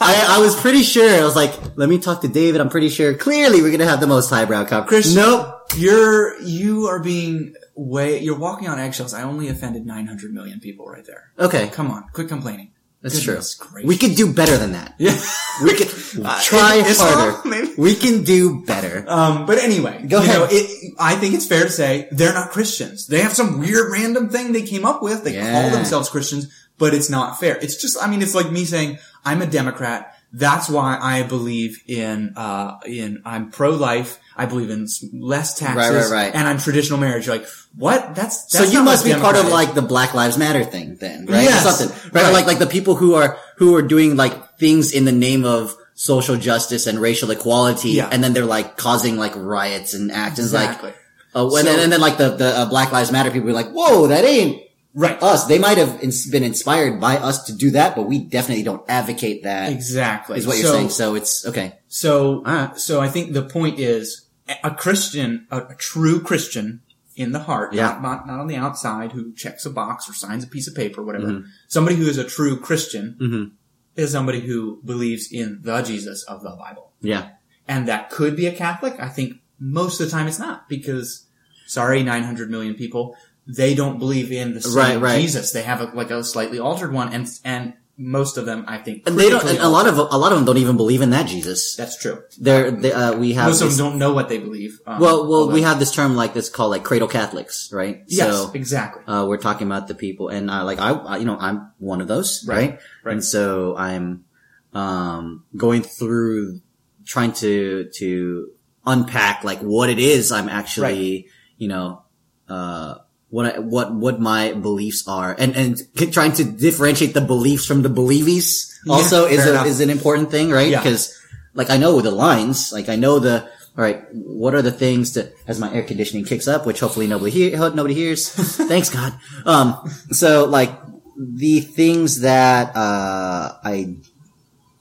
I, I was pretty sure. I was like, let me talk to David. I'm pretty sure. Clearly, we're gonna have the most highbrow cop.
Christian.
Nope.
You're you are being way you're walking on eggshells. I only offended 900 million people right there.
Okay,
Come on, quit complaining.
that's
Goodness
true.
gracious.
We could do better than that.
Yeah.
We could
Uh,
try harder. We can do better.
Um, but anyway,
Go
you
ahead.
know, it, I think it's fair to say they're not Christians. They have some weird random thing they came up with. They
Yeah.
call themselves Christians, but it's not fair. It's just, I mean, it's like me saying I'm a Democrat. That's why I believe in, uh, in, I'm pro-life. I believe in less taxes.
Right, right, right.
And I'm traditional marriage. You're like, what? That's,
So you must be part of
is.
like the Black Lives Matter thing then, right?
Yes,
or something. Right?
right.
Like like the people who are who are doing like things in the name of social justice and racial equality
Yeah.
and then they're like causing like riots and actions
Exactly.
like uh, and,
So-
then, and then like the the uh, Black Lives Matter people are like, "Whoa, that ain't
right.
us." They might have ins- been inspired by us to do that, but we definitely don't advocate that.
Exactly.
Is what you're
So-
saying. So it's okay.
So,
Alright.
so I think the point is a Christian, a, a true Christian in the heart,
Yeah.
not, not, not on the outside who checks a box or signs a piece of paper, or whatever.
Mm-hmm.
Somebody who is a true Christian
Mhm.
is somebody who believes in the Jesus of the Bible.
Yeah.
And that could be a Catholic. I think most of the time it's not because, sorry, 900 million people,
they don't believe in the same
Right, right.
Jesus. They have a, like a slightly altered one, and and most of them, I think,
And they don't. And a lot of a lot of them don't even believe in that Jesus.
that's true.
They're they, uh, we have
Most of
this-
them don't know what they believe. Um,
well well we have this term like this called like cradle Catholics, right?
yes,
So
exactly.
uh, we're talking about the people, and uh, like I, I, you know, I'm one of those,
Right,
right?
right.
And so I'm um, going through trying to to unpack like what it is I'm actually, you know, uh, what I, what what my beliefs are, and and trying to differentiate the beliefs from the believies also
Yeah,
is a,
enough.
is an important thing, right?
Yeah.
Because like I know the lines, like I know the all right. What are the things that as my air conditioning kicks up, which hopefully nobody hear, nobody hears. Thanks God. Um, so like the things that uh, I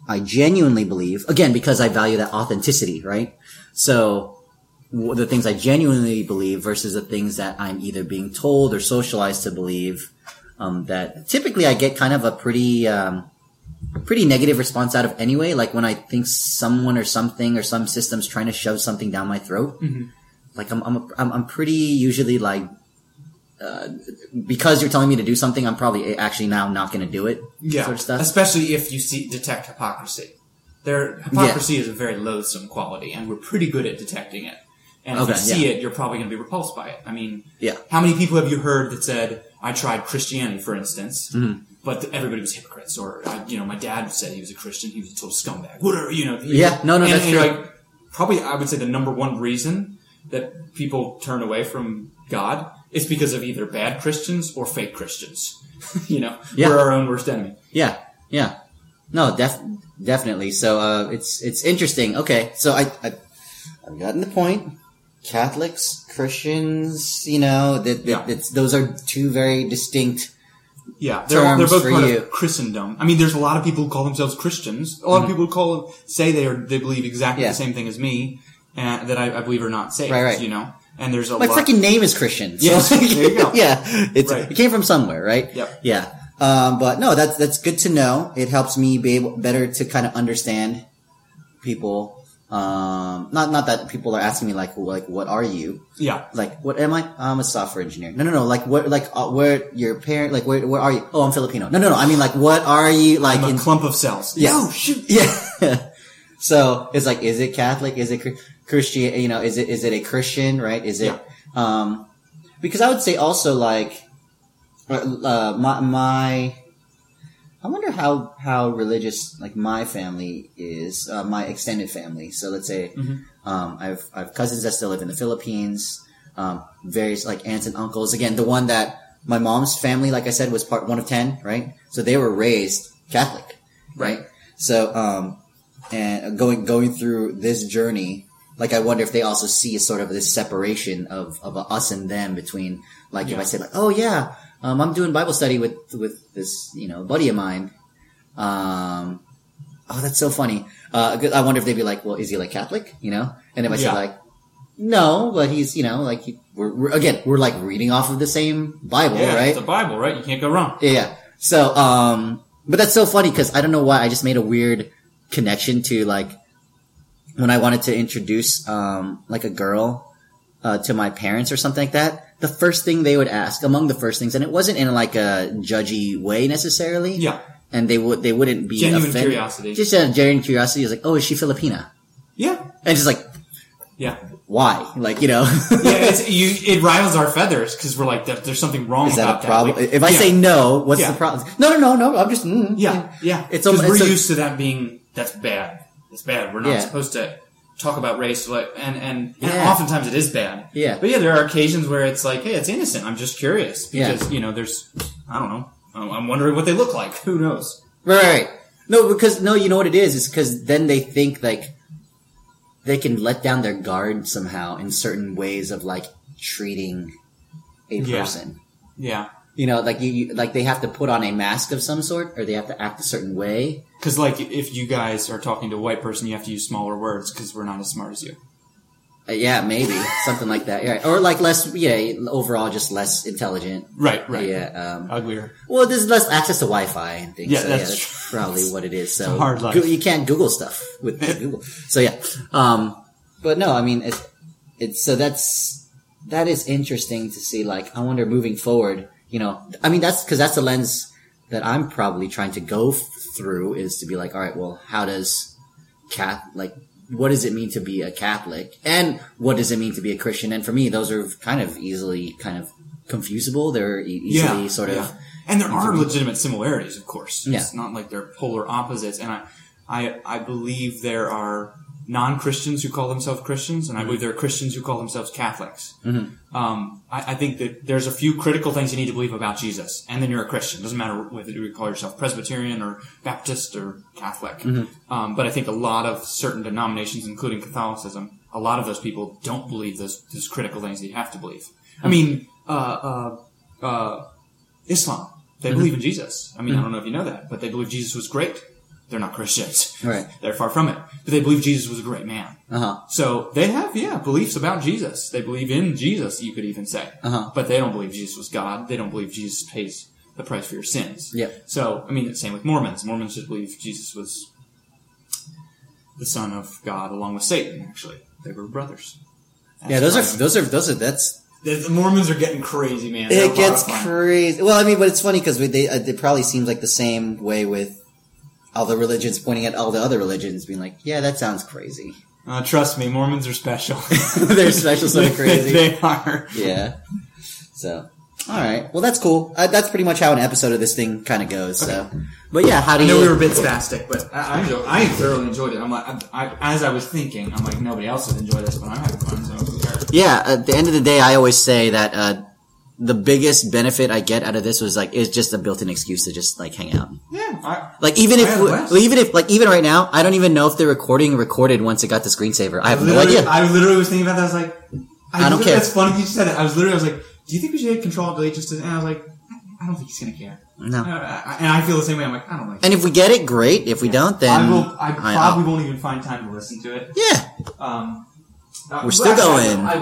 I genuinely believe again because I value that authenticity, right? So the things I genuinely believe versus the things that I'm either being told or socialized to believe. Um, that typically I get kind of a pretty um, pretty negative response out of anyway. Like when I think someone or something or some system's trying to shove something down my throat. Like I'm, I'm, I'm, I'm pretty usually like, uh, because you're telling me to do something, I'm probably actually now not going to do it.
Yeah,
Sort of stuff.
especially if you see detect hypocrisy. Their hypocrisy is a very loathsome quality, and we're pretty good at detecting it. And if
Okay,
you see
yeah.
it, you're probably going to be repulsed by it. I mean,
Yeah.
how many people have you heard that said, "I tried Christianity, for instance,
Mm-hmm.
but everybody was hypocrites," or I, you know, my dad said he was a Christian, he was a total scumbag, whatever, you know.
Yeah, no, no,
and,
that's
and,
true.
Like, probably, I would say the number one reason that people turn away from God is because of either bad Christians or fake Christians. you know,
Yeah.
we're our own worst enemy.
Yeah. Yeah. No, def- definitely. So, uh, it's, it's interesting. Okay. So I, I, I've gotten the point. Catholics, Christians, you know, that, that
Yeah.
it's, those are two very distinct
Yeah, they're, they're both
for
part
you.
of Christendom. I mean, there's a lot of people who call themselves Christians. A lot of people who call say they are they believe exactly
Mm-hmm. Yeah.
the same thing as me, and that I, I believe are not saved.
Right, right.
You know, and there's a
My
lot.
freaking name is Christian. So,
Yes, there you go.
yeah, it's,
Right.
it came from somewhere, right?
Yep.
Yeah. Um, but no, that's that's good to know. It helps me be able better to kind of understand people. Um, not not that people are asking me like like what are you?
yeah,
Like what am I? I'm a software engineer. No, no, no. Like what? Like uh, where your parent? Like where? Where are you? Oh, I'm Filipino. No, no, no. I mean like what are you? Like
I'm a
in
clump of cells.
Yeah.
No, shoot.
yeah. so it's like, is it Catholic? Is it Christian? You know, is it is it a Christian? Right? Is it?
Yeah.
Um, because I would say also like, uh, uh, my my. I wonder how how religious like my family is, uh, my extended family. So let's say um, I've I've cousins that still live in the Philippines, um, various like aunts and uncles. Again, the one that my mom's family, like I said, was part one of ten, right? So they were raised Catholic, right? So um, and going going through this journey, like I wonder if they also see sort of this separation of of a us and them between like if I say like, oh yeah, um, I'm doing Bible study with with this you know buddy of mine. Um, oh, that's so funny. Uh, I wonder if they'd be like, well, is he like Catholic? You know? And if I say
Yeah.
like, no, but he's you know like he, we're, we're again we're like reading off of the same Bible,
Yeah,
right?
it's the Bible, right? You can't go wrong.
Yeah, yeah. So, um, but that's so funny because I don't know why I just made a weird connection to like when I wanted to introduce um like a girl uh, to my parents or something like that. The first thing they would ask, among the first things, and it wasn't in like a judgy way necessarily.
Yeah.
And they would they wouldn't be
Genuine
offended.
curiosity.
Just a genuine curiosity is like, oh, is she Filipina?
Yeah,
And just like,
yeah,
why? Like, you know,
yeah. It's, you, it riles our feathers because we're like, there's something wrong
is that
about
a problem?
Like,
if I
yeah.
say no, what's
Yeah.
the problem? No, no, no, no. I'm just mm,
Yeah, yeah.
It's almost-
we're used to that being that's bad. It's bad. We're not
Yeah.
supposed to talk about race, like, and and, and oftentimes it is bad.
Yeah.
But yeah, there are occasions where it's like, hey, it's innocent. I'm just curious
Yeah.
because you know, there's, I don't know. I'm wondering what they look like. Who knows?
Right, right. No, because no, you know what it is. It's because then they think like they can let down their guard somehow in certain ways of like treating a
Yeah.
person.
Yeah.
You know, like you, you like they have to put on a mask of some sort, or they have to act a certain way.
Because like, if you guys are talking to a white person, you have to use smaller words because we're not as smart as you.
Uh, yeah, maybe something like that. Yeah, or like less. Yeah, overall, just less intelligent.
Right. Right.
Yeah. Um,
Uglier.
well, there's less access to Wi-Fi and things.
Yeah,
so,
that's
yeah, that's probably what it is. So
hard life.
Go- you can't Google stuff with Google. So yeah. Um, but no, I mean it's it's so that's that is interesting to see. Like, I wonder moving forward, you know, I mean, that's because that's the lens that I'm probably trying to go through is to be like, all right, well, how does cat like what does it mean to be a Catholic and what does it mean to be a Christian? And for me, those are kind of easily kind of confusable. They're e- easily sort of.
yeah. And there are legitimate similarities, of course.
Yeah.
It's not like they're polar opposites. And I, I, I believe there are non-Christians who call themselves Christians, and I believe there are Christians who call themselves Catholics. Um, I, I think that there's a few critical things you need to believe about Jesus, and then you're a Christian. Doesn't matter whether you call yourself Presbyterian or Baptist or Catholic. Um, but I think a lot of certain denominations, including Catholicism, a lot of those people don't believe those, those critical things that you have to believe. I mean, uh, uh, uh, Islam. They believe in Jesus. I mean, I don't know if you know that, but they believe Jesus was great. They're not Christians.
Right.
They're far from it. But they believe Jesus was a great man.
Uh huh.
So they have, yeah, beliefs about Jesus. They believe in Jesus, you could even say.
Uh-huh.
But they don't believe Jesus was God. They don't believe Jesus pays the price for your sins.
Yeah.
So, I mean, the same with Mormons. Mormons just believe Jesus was the son of God along with Satan, actually. They were brothers.
Yeah, those
That's
are those are those are that's
The, the Mormons are getting crazy, man. They're
it gets crazy. Well, I mean, but it's funny because they uh, it probably seems like the same way with all the religions pointing at all the other religions, being like, "Yeah, that sounds crazy."
Uh, trust me, Mormons are special.
They're special, of crazy.
they are.
Yeah. So, all right. Well, that's cool. Uh, that's pretty much how an episode of this thing kind of goes. So, but yeah, how do
I
you?
know we were a bit spastic, but I, I, I thoroughly enjoyed it. I'm like, I, I, as I was thinking, I'm like, nobody else would enjoy this, but I'm having fun. So?
Yeah, at the end of the day, I always say that uh, the biggest benefit I get out of this was like it's just a built-in excuse to just like hang out.
yeah, I,
Like even
I
if
had a blast.
even if like even right now, I don't even know if the recording recorded once it got the screensaver. I have no idea.
I literally was thinking about that. I was like,
I don't
literally-
care.
That's funny you said it. I was literally, I was like, do you think we should hit Control Delete just to? And I was like, I don't think he's gonna care.
No.
Uh, I- and I feel the same way. I'm like, I don't like.
And if we get it, great. If we don't, then
I will. I
I-
probably won't even find time to listen to it.
yeah.
Um, uh,
We're still
actually, I-
going.
I